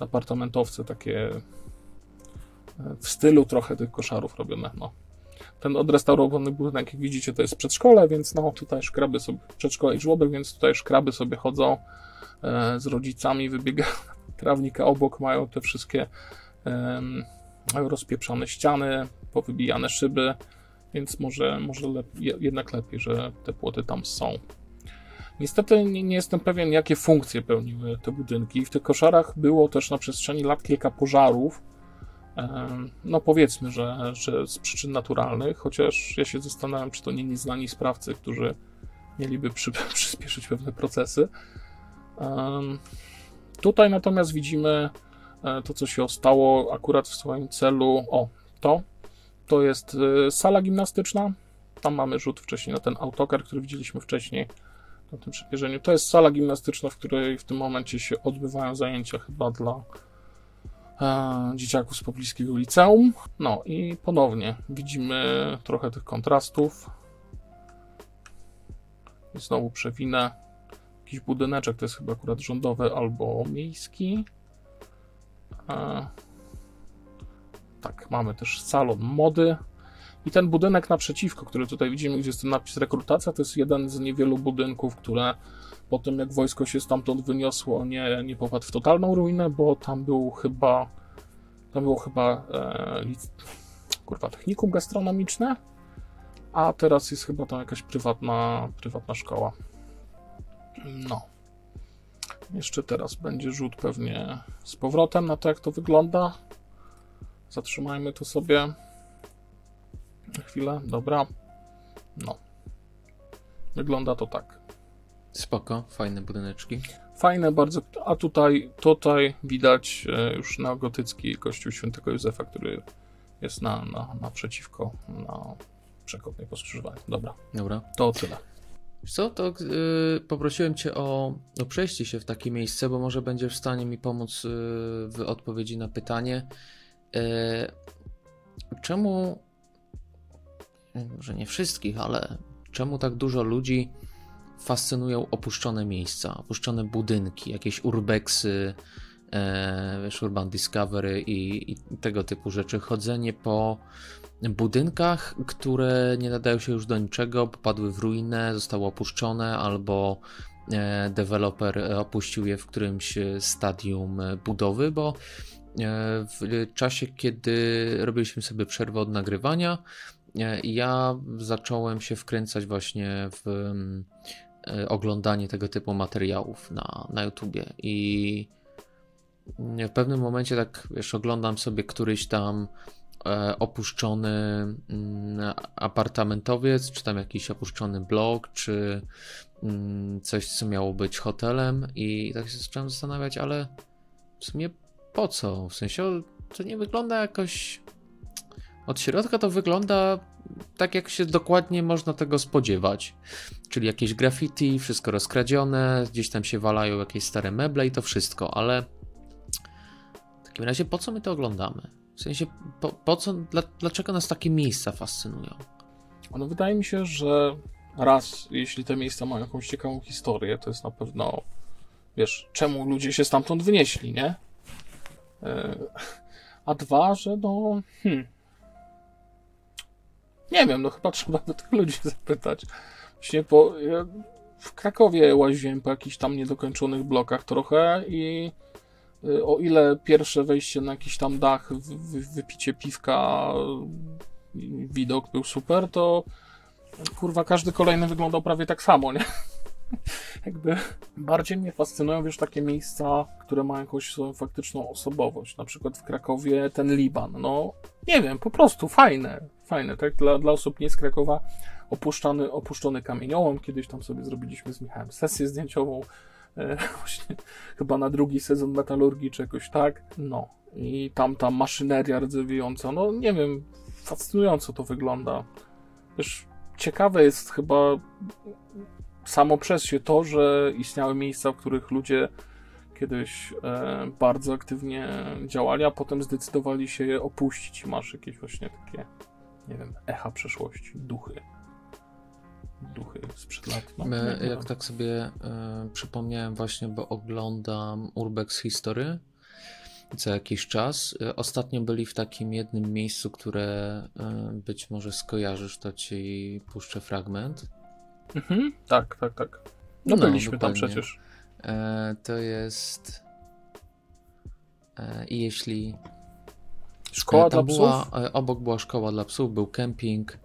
apartamentowce takie w stylu trochę tych koszarów robione, no. Ten odrestaurowany budynek, jak widzicie, to jest przedszkole, więc no tutaj szkraby sobie, przedszkole i żłobek, więc tutaj szkraby sobie chodzą e, z rodzicami, wybiegają *laughs* trawnika obok, mają te wszystkie em, rozpieprzone ściany, powybijane szyby, więc może, może lep, je- jednak lepiej, że te płoty tam są. Niestety nie, nie jestem pewien, jakie funkcje pełniły te budynki. W tych koszarach było też na przestrzeni lat kilka pożarów. No powiedzmy, że, że z przyczyn naturalnych, chociaż ja się zastanawiam, czy to nie nieznani sprawcy, którzy mieliby przy, *laughs* przyspieszyć pewne procesy. Tutaj natomiast widzimy e, to, co się stało akurat w swoim celu. O, to. To jest e, sala gimnastyczna. Tam mamy rzut wcześniej na ten autokar, który widzieliśmy wcześniej na tym przepierzeniu. To jest sala gimnastyczna, w której w tym momencie się odbywają zajęcia chyba dla e, dzieciaków z pobliskiego liceum. No i ponownie widzimy trochę tych kontrastów. I znowu przewinę. Jakiś budyneczek, to jest chyba akurat rządowy albo miejski. E, tak, mamy też salon mody. I ten budynek naprzeciwko, który tutaj widzimy, gdzie jest ten napis rekrutacja, to jest jeden z niewielu budynków, które po tym jak wojsko się stamtąd wyniosło, nie, nie popadł w totalną ruinę, bo tam był chyba tam było chyba e, lic... kurwa, technikum gastronomiczne, a teraz jest chyba tam jakaś prywatna, prywatna szkoła. No. Jeszcze teraz będzie rzut pewnie z powrotem na to, jak to wygląda. Zatrzymajmy to sobie. Na chwilę, dobra. No. Wygląda to tak. Spoko, fajne budyneczki. Fajne bardzo, a tutaj, tutaj widać e, już neogotycki kościół świętego Józefa, który jest na, na, naprzeciwko, na przekopnej po skrzyżowaniu. Dobra, Dobra. to tyle. Co, to yy, poprosiłem Cię o, o przejście się w takie miejsce, bo może będziesz w stanie mi pomóc yy, w odpowiedzi na pytanie. Yy, czemu, może nie wszystkich, ale czemu tak dużo ludzi fascynują opuszczone miejsca, opuszczone budynki, jakieś urbexy, e, wiesz, Urban Discovery i, i tego typu rzeczy. Chodzenie po budynkach, które nie nadają się już do niczego, popadły w ruinę, zostały opuszczone albo e, deweloper opuścił je w którymś stadium budowy, bo e, w czasie, kiedy robiliśmy sobie przerwę od nagrywania, e, ja zacząłem się wkręcać właśnie w mm, e, oglądanie tego typu materiałów na, na YouTubie i w pewnym momencie tak, wiesz, oglądam sobie któryś tam e, opuszczony mm, apartamentowiec, czy tam jakiś opuszczony blok, czy mm, coś, co miało być hotelem i tak się zacząłem zastanawiać, ale w sumie po co? W sensie to nie wygląda jakoś... Od środka to wygląda tak, jak się dokładnie można tego spodziewać. Czyli jakieś graffiti, wszystko rozkradzione, gdzieś tam się walają jakieś stare meble i to wszystko, ale w takim razie po co my to oglądamy? W sensie, po, po co, dla, dlaczego nas takie miejsca fascynują? No wydaje mi się, że raz, jeśli te miejsca mają jakąś ciekawą historię, to jest na pewno, wiesz, czemu ludzie się stamtąd wynieśli, nie? E, A dwa, że no, hmm, nie wiem, no chyba trzeba by tych ludzi *laughs* zapytać. Właśnie po, ja w Krakowie łaziłem po jakichś tam niedokończonych blokach trochę i y, o ile pierwsze wejście na jakiś tam dach, wy- wy- wypicie piwka, y, widok był super, to kurwa każdy kolejny wyglądał prawie tak samo, nie? *laughs* Jakby bardziej mnie fascynują, wiesz, takie miejsca, które mają jakąś swoją faktyczną osobowość. Na przykład w Krakowie ten Liban, no nie wiem, po prostu fajne, fajne, tak? Dla, dla osób nie z Krakowa opuszczony, opuszczony kamieniołom. Kiedyś tam sobie zrobiliśmy z Michałem sesję zdjęciową, e, *laughs* właśnie chyba na drugi sezon metalurgii czy jakoś tak. No i tam ta maszyneria rdzewiejąca, no nie wiem, fascynująco to wygląda. Też ciekawe jest chyba samo przez się to, że istniały miejsca, w których ludzie kiedyś e, bardzo aktywnie działali, a potem zdecydowali się je opuścić masz jakieś właśnie takie, nie wiem, echa przeszłości, duchy. Duchy sprzed lat. No, My, jak tak sobie e, przypomniałem właśnie, bo oglądam Urbex History co jakiś czas. E, Ostatnio byli w takim jednym miejscu, które e, być może skojarzysz, to ci puszczę fragment. Mhm, tak, tak, tak. No, No, byliśmy tam dokładnie. przecież. E, to jest. E, I jeśli. Szkoła e, tam dla była, psów? Obok była szkoła dla psów, był kemping,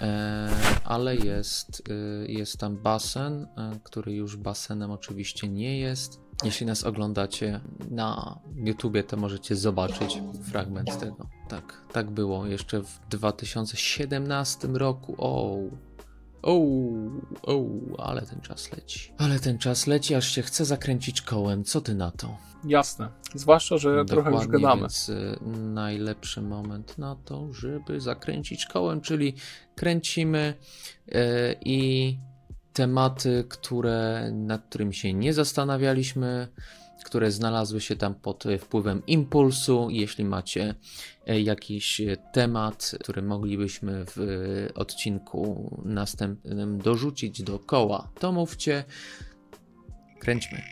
e, ale jest, e, jest tam basen, e, który już basenem oczywiście nie jest. Jeśli nas oglądacie na YouTubie, to możecie zobaczyć fragment tego. Tak, tak było jeszcze w 2017 roku. O, o, o, ale ten czas leci. Ale ten czas leci, aż się chce zakręcić kołem. Co ty na to? Jasne. Zwłaszcza, że trochę już Dokładnie, gadamy. Więc y, najlepszy moment na to, żeby zakręcić kołem, czyli kręcimy y, i tematy, które, nad którymi się nie zastanawialiśmy, które znalazły się tam pod y, wpływem impulsu. Jeśli macie y, jakiś y, temat, który moglibyśmy w odcinku następnym dorzucić do koła, to mówcie. Kręćmy.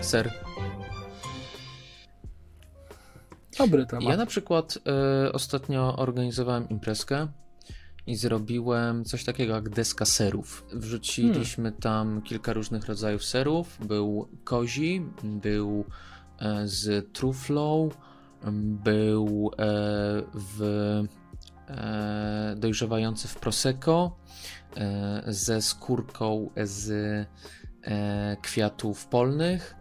Ser. Dobry temat. Ja na przykład e, ostatnio organizowałem imprezkę i zrobiłem coś takiego jak deska serów. Wrzuciliśmy tam kilka różnych rodzajów serów. Był kozi, był e, z truflą, był e, w e, dojrzewający w prosecco e, ze skórką z e, kwiatów polnych.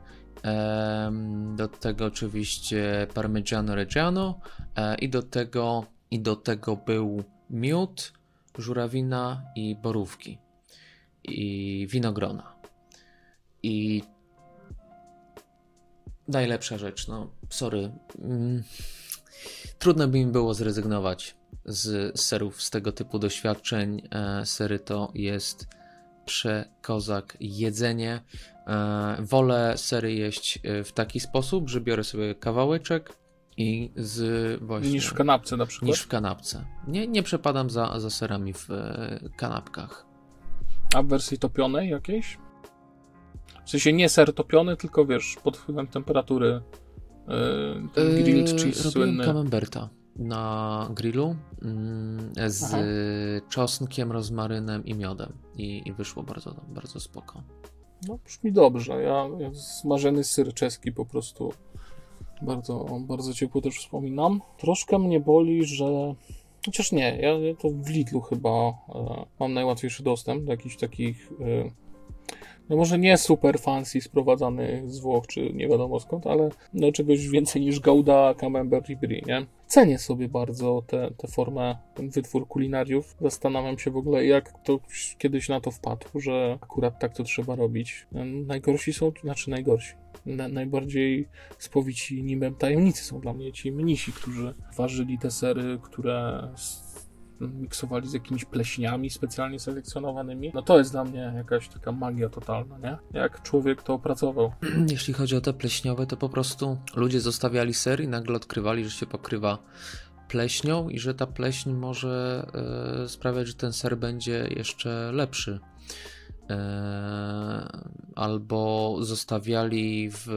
Do tego oczywiście Parmigiano Reggiano e, i do tego i do tego był miód, żurawina i borówki i winogrona. I najlepsza rzecz, no sorry. Mm, trudno by mi było zrezygnować z serów z tego typu doświadczeń. E, sery to jest przekozak jedzenie. E, wolę sery jeść e, w taki sposób, że biorę sobie kawałeczek i z właśnie... Niż w kanapce na przykład? Niż w kanapce. Nie, nie przepadam za, za serami w e, kanapkach. A w wersji topionej jakiejś? W sensie nie ser topiony, tylko wiesz, pod wpływem temperatury yy, ten grilled cheese Robiłem słynny. camemberta na grillu mm, z Aha. czosnkiem, rozmarynem i miodem. I, i wyszło bardzo, bardzo spoko. No, brzmi dobrze. Ja, ja smażony syr czeski po prostu bardzo, bardzo ciepło też wspominam. Troszkę mnie boli, że. Chociaż nie, ja, to w Lidlu chyba e, mam najłatwiejszy dostęp do jakichś takich. No może nie super fancy sprowadzanych z Włoch, czy nie wiadomo skąd, ale no czegoś więcej niż Gouda, Camembert i Brie, nie? Cenię sobie bardzo tę te, formę, ten wytwór kulinariów. Zastanawiam się w ogóle, jak ktoś kiedyś na to wpadł, że akurat tak to trzeba robić. Najgorsi są, znaczy najgorsi. Na, najbardziej spowici nimem tajemnicy są dla mnie ci mnisi, którzy ważyli te sery, które miksowali z jakimiś pleśniami specjalnie selekcjonowanymi. No to jest dla mnie jakaś taka magia totalna, nie? Jak człowiek to opracował. *clears throat* Jeśli chodzi o te pleśniowe, to po prostu ludzie zostawiali ser i nagle odkrywali, że się pokrywa pleśnią i że ta pleśń może e, sprawiać, że ten ser będzie jeszcze lepszy. E, albo zostawiali w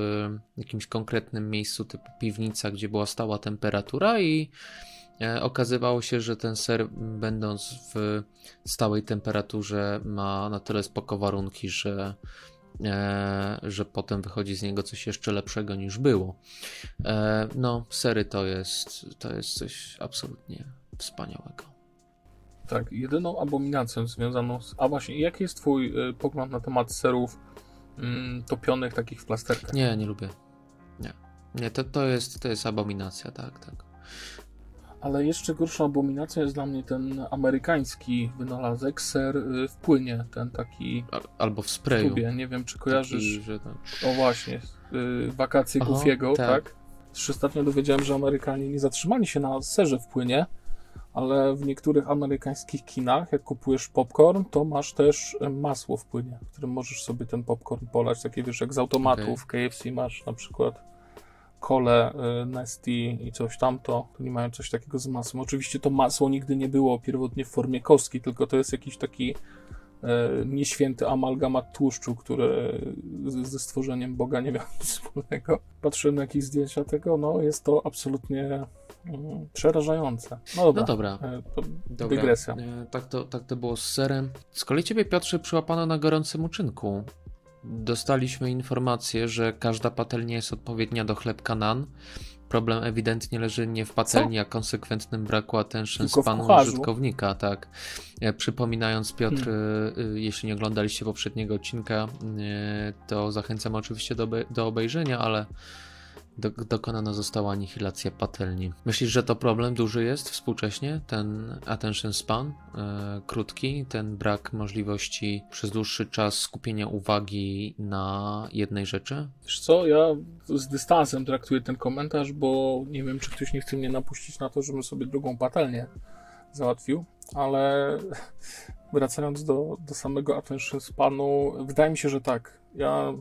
jakimś konkretnym miejscu typu piwnica, gdzie była stała temperatura i okazywało się, że ten ser będąc w stałej temperaturze ma na tyle spoko warunki, że e, że potem wychodzi z niego coś jeszcze lepszego niż było. E, no, sery to jest, to jest coś absolutnie wspaniałego. Tak, jedyną abominacją związaną z... A właśnie, jaki jest twój pogląd na temat serów mm, topionych takich w plasterkach? Nie, nie lubię. Nie. Nie, to, to, jest, to jest abominacja, tak, tak. Ale jeszcze gorszą abominacją jest dla mnie ten amerykański wynalazek, ser y, w płynie, ten taki Al- Albo w sprayu. tubie. Nie wiem, czy kojarzysz... Taki. O właśnie, y, wakacje Aha, Goofiego, tak. tak. Też ostatnio dowiedziałem, że Amerykanie nie zatrzymali się na serze w płynie, ale w niektórych amerykańskich kinach, jak kupujesz popcorn, to masz też masło w płynie, w którym możesz sobie ten popcorn polać. Takie wiesz, jak z automatu Okej. w KFC masz na przykład kole, y, Nesty i coś tamto, to nie mają coś takiego z masłem. Oczywiście to masło nigdy nie było pierwotnie w formie kostki, tylko to jest jakiś taki e, nieświęty amalgamat tłuszczu, który ze stworzeniem Boga nie miał nic wspólnego. Patrzyłem na jakieś zdjęcia tego, no jest to absolutnie mm, przerażające. No dobra, No dobra. to Dobra, dygresja. Tak to, tak to było z serem. Z kolei ciebie, Piotrze, przyłapano na gorącym uczynku. Dostaliśmy informację, że każda patelnia jest odpowiednia do chlebka nan. Problem ewidentnie leży nie w patelni, a konsekwentnym braku attention Tylko spanu użytkownika, tak. E, Przypominając, Piotr, Hmm. e, e, jeśli nie oglądaliście poprzedniego odcinka, to zachęcam oczywiście do, do obejrzenia, ale do, dokonana została anihilacja patelni. Myślisz, że to problem duży jest współcześnie? Ten attention span e, krótki, ten brak możliwości przez dłuższy czas skupienia uwagi na jednej rzeczy? Wiesz co, ja z dystansem traktuję ten komentarz, bo nie wiem, czy ktoś nie chce mnie napuścić na to, żebym sobie drugą patelnię załatwił, ale *laughs* wracając do, do samego attention spanu, wydaje mi się, że tak. Ja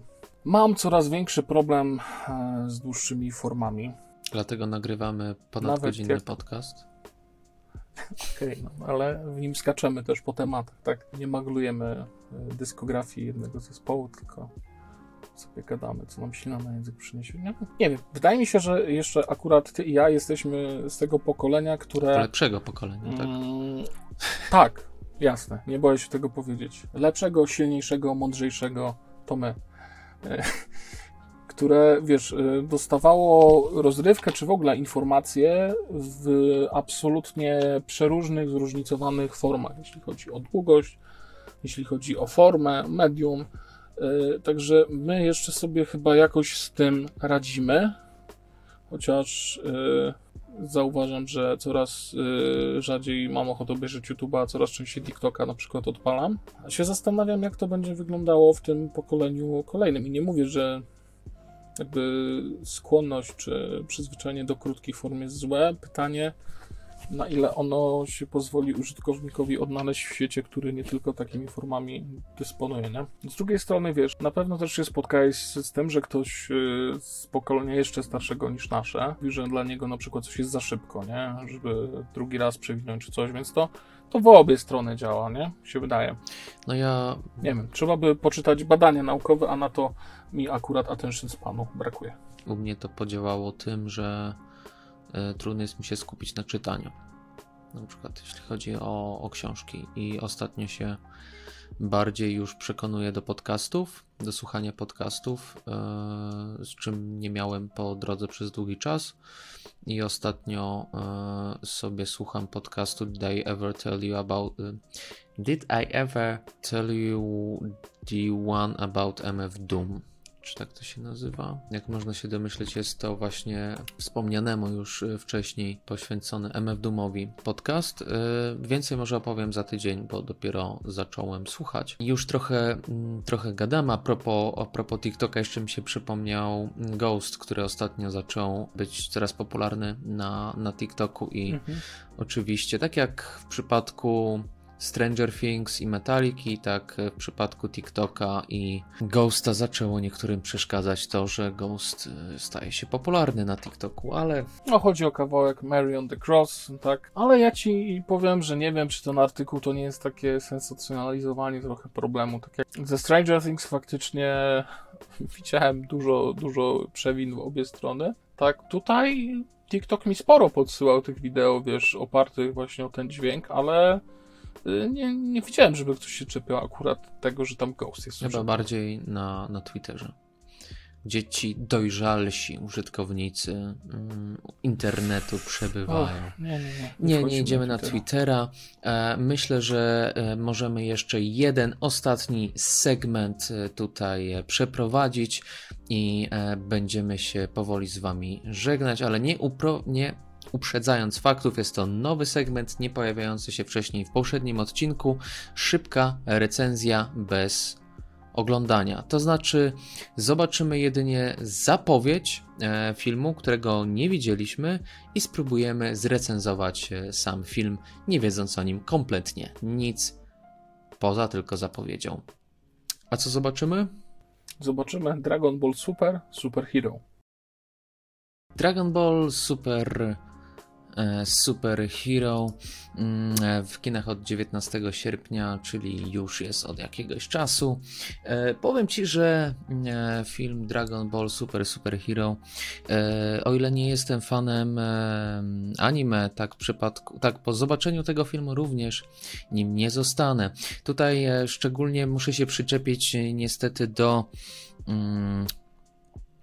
mam coraz większy problem e, z dłuższymi formami. Dlatego nagrywamy ponad Nawet godzinny jak- podcast. *laughs* Okej, no, ale w nim skaczemy też po tematach, tak? Nie maglujemy e, dyskografii jednego zespołu, tylko sobie gadamy, co nam silna na język przyniesie. Nie, nie wiem, wydaje mi się, że jeszcze akurat ty i ja jesteśmy z tego pokolenia, które... Lepszego pokolenia, tak? Mm, tak, jasne, nie boję się tego powiedzieć. Lepszego, silniejszego, mądrzejszego to my. *laughs* Które, wiesz, e, dostawało rozrywkę, czy w ogóle informacje w absolutnie przeróżnych, zróżnicowanych formach, jeśli chodzi o długość, jeśli chodzi o formę, medium. E, Także my jeszcze sobie chyba jakoś z tym radzimy, chociaż e, zauważam, że coraz y, rzadziej mam ochotę obejrzeć YouTube'a, coraz częściej TikToka na przykład odpalam. A się zastanawiam, jak to będzie wyglądało w tym pokoleniu kolejnym. I nie mówię, że jakby skłonność czy przyzwyczajenie do krótkich form jest złe. Pytanie, na ile ono się pozwoli użytkownikowi odnaleźć w świecie, który nie tylko takimi formami dysponuje, nie? Z drugiej strony, wiesz, na pewno też się spotkałeś z tym, że ktoś y, z pokolenia jeszcze starszego niż nasze mówi, że dla niego na przykład coś jest za szybko, nie? Żeby drugi raz przewinąć czy coś, więc to, to w obie strony działa, nie? Się wydaje. No ja Nie wiem, trzeba by poczytać badania naukowe, a na to mi akurat attention spanu brakuje. u mnie to podziałało tym, że trudno jest mi się skupić na czytaniu. Na przykład jeśli chodzi o, o książki i ostatnio się bardziej już przekonuję do podcastów, do słuchania podcastów, e, z czym nie miałem po drodze przez długi czas. I ostatnio e, sobie słucham podcastu Did I Ever Tell You About... e, Did I Ever Tell You the One About MF Doom? Czy tak to się nazywa? Jak można się domyśleć, jest to właśnie wspomnianemu już y, wcześniej poświęcony MF Doomowi podcast. Y, Więcej może opowiem za tydzień, bo dopiero zacząłem słuchać. Już trochę, mm, trochę gadam. A propos, a propos TikToka, jeszcze mi się przypomniał Ghost, który ostatnio zaczął być coraz popularny na, na TikToku i oczywiście, tak jak w przypadku Stranger Things i Metaliki, tak w przypadku TikToka i Ghosta zaczęło niektórym przeszkadzać to, że Ghost y, staje się popularny na TikToku, ale No, chodzi o kawałek Mary on the Cross, tak. Ale ja ci powiem, że nie wiem, czy ten artykuł to nie jest takie sensacjonalizowanie trochę problemu. Tak jak ze Stranger Things faktycznie *laughs* widziałem dużo, dużo przewin w obie strony. Tak, tutaj TikTok mi sporo podsyłał tych wideo, wiesz, opartych właśnie o ten dźwięk, ale nie, nie widziałem, żeby ktoś się czepiał akurat tego, że tam Ghost jest. chyba bardziej na, na Twitterze. Gdzie ci dojrzalsi użytkownicy mm, internetu przebywają. Och, nie, nie, nie. Nie, nie idziemy na Twittera. Twittera. E, Myślę, że e, możemy jeszcze jeden ostatni segment e, tutaj przeprowadzić i będziemy się powoli z Wami żegnać, ale nie, upro, nie uprzedzając faktów, jest to nowy segment, nie pojawiający się wcześniej w poprzednim odcinku. Szybka recenzja bez oglądania. To znaczy, zobaczymy jedynie zapowiedź e, filmu, którego nie widzieliśmy, i spróbujemy zrecenzować e, sam film, nie wiedząc o nim kompletnie nic poza tylko zapowiedzią. A co zobaczymy? Zobaczymy Dragon Ball Super, Super Hero. Dragon Ball Super e, Super Hero mm, e, w kinach od 19 sierpnia, czyli już jest od jakiegoś czasu. E, Powiem Ci, że e, film Dragon Ball Super Super Hero, e, o ile nie jestem fanem anime, tak, przypadku, tak po zobaczeniu tego filmu również nim nie zostanę. Tutaj szczególnie muszę się przyczepić niestety do mm,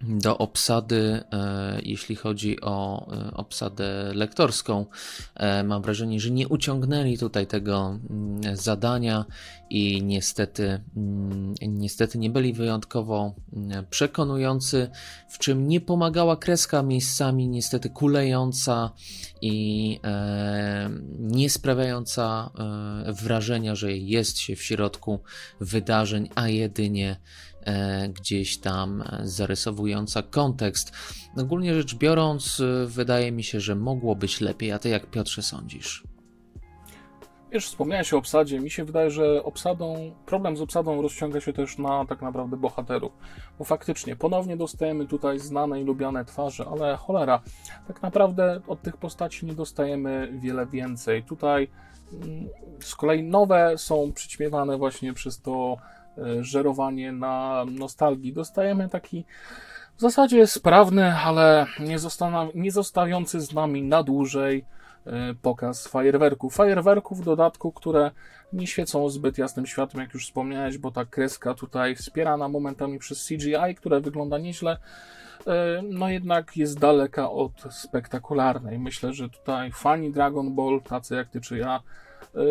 do obsady, e, jeśli chodzi o e, obsadę lektorską. E, mam wrażenie, że nie uciągnęli tutaj tego mm, zadania i niestety, mm, niestety nie byli wyjątkowo mm, przekonujący, w czym nie pomagała kreska miejscami niestety kulejąca i nie sprawiająca wrażenia, że jest się w środku wydarzeń, a jedynie gdzieś tam e, zarysowująca kontekst. Ogólnie rzecz biorąc, e, wydaje mi się, że mogło być lepiej. A ty jak Piotrze sądzisz? Wiesz, wspomniałeś o obsadzie. Mi się wydaje, że obsadą, problem z obsadą rozciąga się też na tak naprawdę bohaterów. Bo faktycznie ponownie dostajemy tutaj znane i lubiane twarze, ale cholera, tak naprawdę od tych postaci nie dostajemy wiele więcej. Tutaj mm, z kolei nowe są przyćmiewane właśnie przez to e, żerowanie na nostalgii. Dostajemy taki w zasadzie sprawny, ale nie, nie zostawiący z nami na dłużej e, pokaz fajerwerków. Fajerwerków w dodatku, które nie świecą zbyt jasnym światłem, jak już wspomniałeś, bo ta kreska tutaj wspierana momentami przez CGI, które wygląda nieźle, e, no jednak jest daleka od spektakularnej. Myślę, że tutaj fani Dragon Ball, tacy jak ty czy ja, e,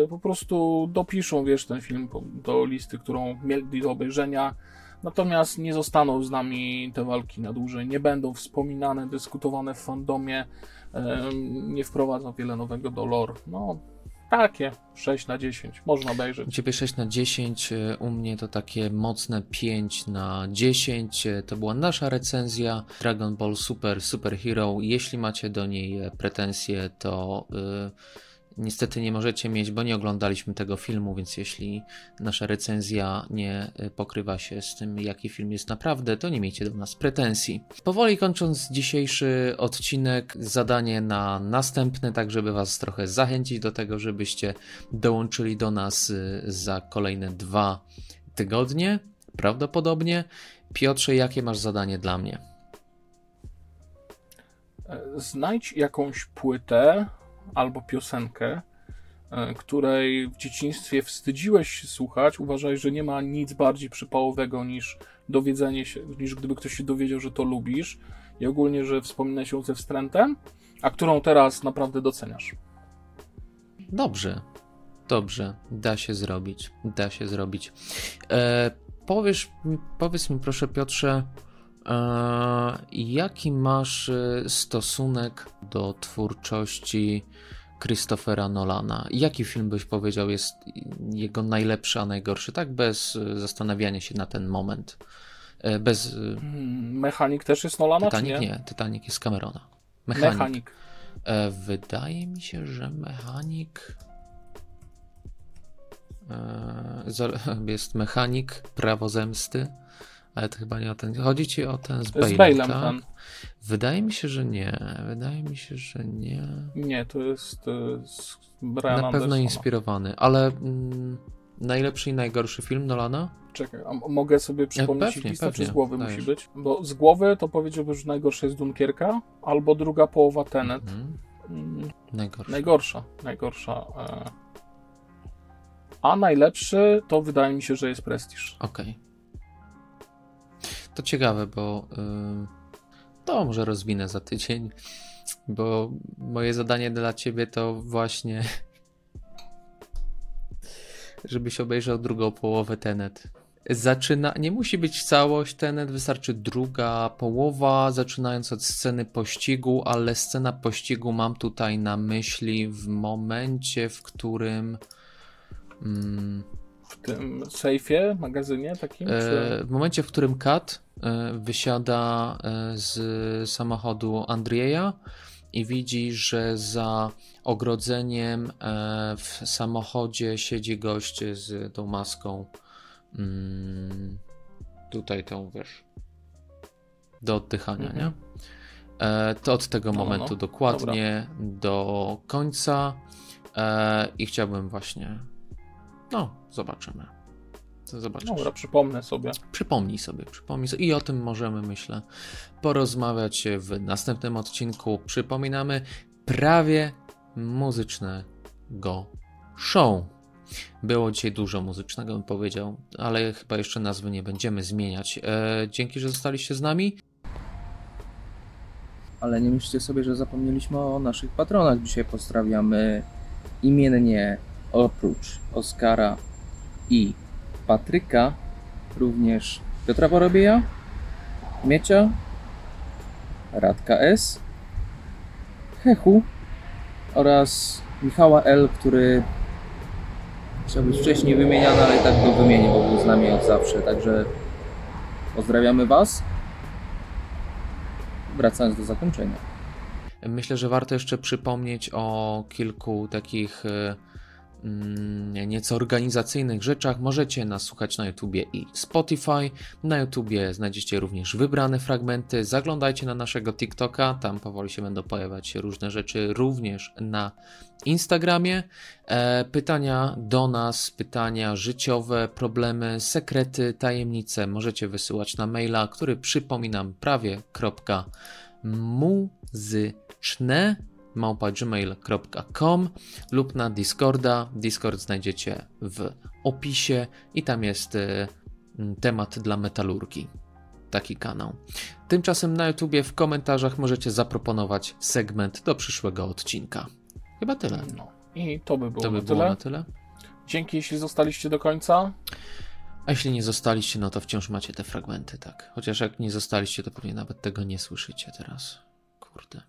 po prostu dopiszą, wiesz, ten film do listy, którą mieli do obejrzenia. Natomiast nie zostaną z nami te walki na dłużej, nie będą wspominane, dyskutowane w fandomie, em, nie wprowadzą wiele nowego do lore. No, Takie 6 na 10. Można U obejrzeć. ciebie 6 na 10, y, u mnie to takie mocne 5 na 10. y, To była nasza recenzja Dragon Ball Super Super Hero. Jeśli macie do niej e, pretensje, to y, niestety nie możecie mieć, bo nie oglądaliśmy tego filmu, więc jeśli nasza recenzja nie y, pokrywa się z tym, jaki film jest naprawdę, to nie miejcie do nas pretensji. Powoli kończąc dzisiejszy odcinek, zadanie na następny, tak żeby Was trochę zachęcić do tego, żebyście dołączyli do nas y, za kolejne dwa tygodnie, prawdopodobnie. Piotrze, jakie masz zadanie dla mnie? E, Znajdź jakąś płytę albo piosenkę, e, której w dzieciństwie wstydziłeś się słuchać. Uważaj, że nie ma nic bardziej przypałowego niż dowiedzenie się, niż gdyby ktoś się dowiedział, że to lubisz i ogólnie, że wspominałeś ją ze wstrętem, a którą teraz naprawdę doceniasz. Dobrze, dobrze, da się zrobić, da się zrobić. E, powiesz, powiedz mi proszę Piotrze, jaki masz e, stosunek do twórczości Christophera Nolana? Jaki film byś powiedział jest jego najlepszy, a najgorszy? Tak bez e, zastanawiania się na ten moment. E, bez... e, Hmm, Mechanik też jest Nolana, Titanic nie? nie, Titanic jest Camerona. Mechanik. Mechanik. E, wydaje mi się, że mechanik. E, *laughs* jest mechanik, prawo zemsty, ale to chyba nie o ten. Chodzi ci o ten z Bale'em, Z Bale'em tak? ten. Wydaje mi się, że nie. Wydaje mi się, że nie. Nie, to jest e, z Brian Na pewno inspirowany, ale mm, najlepszy i najgorszy film Nolana? Czekaj, a mogę sobie przypomnieć pewnie, listę, czy pewnie, z głowy dajesz. musi być? Bo z głowy to powiedziałbym, że najgorsza jest Dunkierka, albo druga połowa Tenet. Mhm. Mm, Najgorszy. Najgorsza, najgorsza. E... A najlepszy to wydaje mi się, że jest Prestiż. Okej. To ciekawe, bo ym, to może rozwinę za tydzień, bo moje zadanie dla ciebie to właśnie *laughs* żebyś obejrzał drugą połowę Tenet. Zaczyna, nie musi być całość Tenet, wystarczy druga połowa, zaczynając od sceny pościgu, ale scena pościgu mam tutaj na myśli w momencie, w którym mm, W tym sejfie, magazynie takim? E, Czy... W momencie, w którym Kat e, wysiada e, z samochodu Andrieja i widzi, że za ogrodzeniem w samochodzie siedzi gość z tą maską. Mm, Tutaj tą wiesz. Do oddychania, Mhm. nie? To od tego No, no, momentu no. dokładnie do końca. I chciałbym właśnie. No, zobaczymy. Zobaczysz. Dobra, przypomnę sobie. Przypomnij sobie, przypomnij sobie. I o tym możemy, myślę, porozmawiać w następnym odcinku. Przypominamy prawie muzycznego show. Było dzisiaj dużo muzycznego, bym powiedział, ale chyba jeszcze nazwy nie będziemy zmieniać. E, dzięki, że zostaliście z nami. Ale nie myślcie sobie, że zapomnieliśmy o naszych patronach. Dzisiaj pozdrawiamy imiennie oprócz Oskara i Patryka, również Piotra Porobieja, Miecia, Radka S, Hechu oraz Michała L, który chciał być wcześniej wymieniany, ale i tak go wymienię, bo był z nami od zawsze. Także pozdrawiamy Was. Wracając do zakończenia. Myślę, że warto jeszcze przypomnieć o kilku takich mm, nieco organizacyjnych rzeczach. Możecie nas słuchać na YouTubie i Spotify. Na YouTubie znajdziecie również wybrane fragmenty. Zaglądajcie na naszego TikToka, tam powoli się będą pojawiać różne rzeczy, również na Instagramie. E, pytania do nas, pytania życiowe, problemy, sekrety, tajemnice możecie wysyłać na maila, który przypominam prawie kropka muzyczne małpa.gmail.com lub na Discorda. Discord znajdziecie w opisie i tam jest m, temat dla metalurgii. Taki kanał. Tymczasem na YouTubie w komentarzach możecie zaproponować segment do przyszłego odcinka. Chyba tyle. No. I to by było, To by było tyle. na tyle. Dzięki, jeśli zostaliście do końca. A jeśli nie zostaliście, no to wciąż macie te fragmenty, tak. Chociaż jak nie zostaliście, to pewnie nawet tego nie słyszycie teraz. Kurde.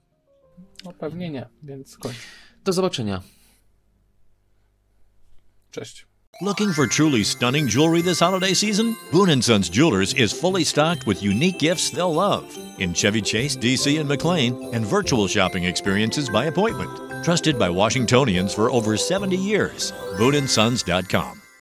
No pewnie nie, więc kończ. Do zobaczenia. Cześć. Looking for truly stunning jewelry this holiday season? Boone Sons Jewelers is fully stocked with unique gifts they'll love in Chevy Chase, DC, and McLean, and virtual shopping experiences by appointment. Trusted by Washingtonians for over 70 years. BooneAndSons.com.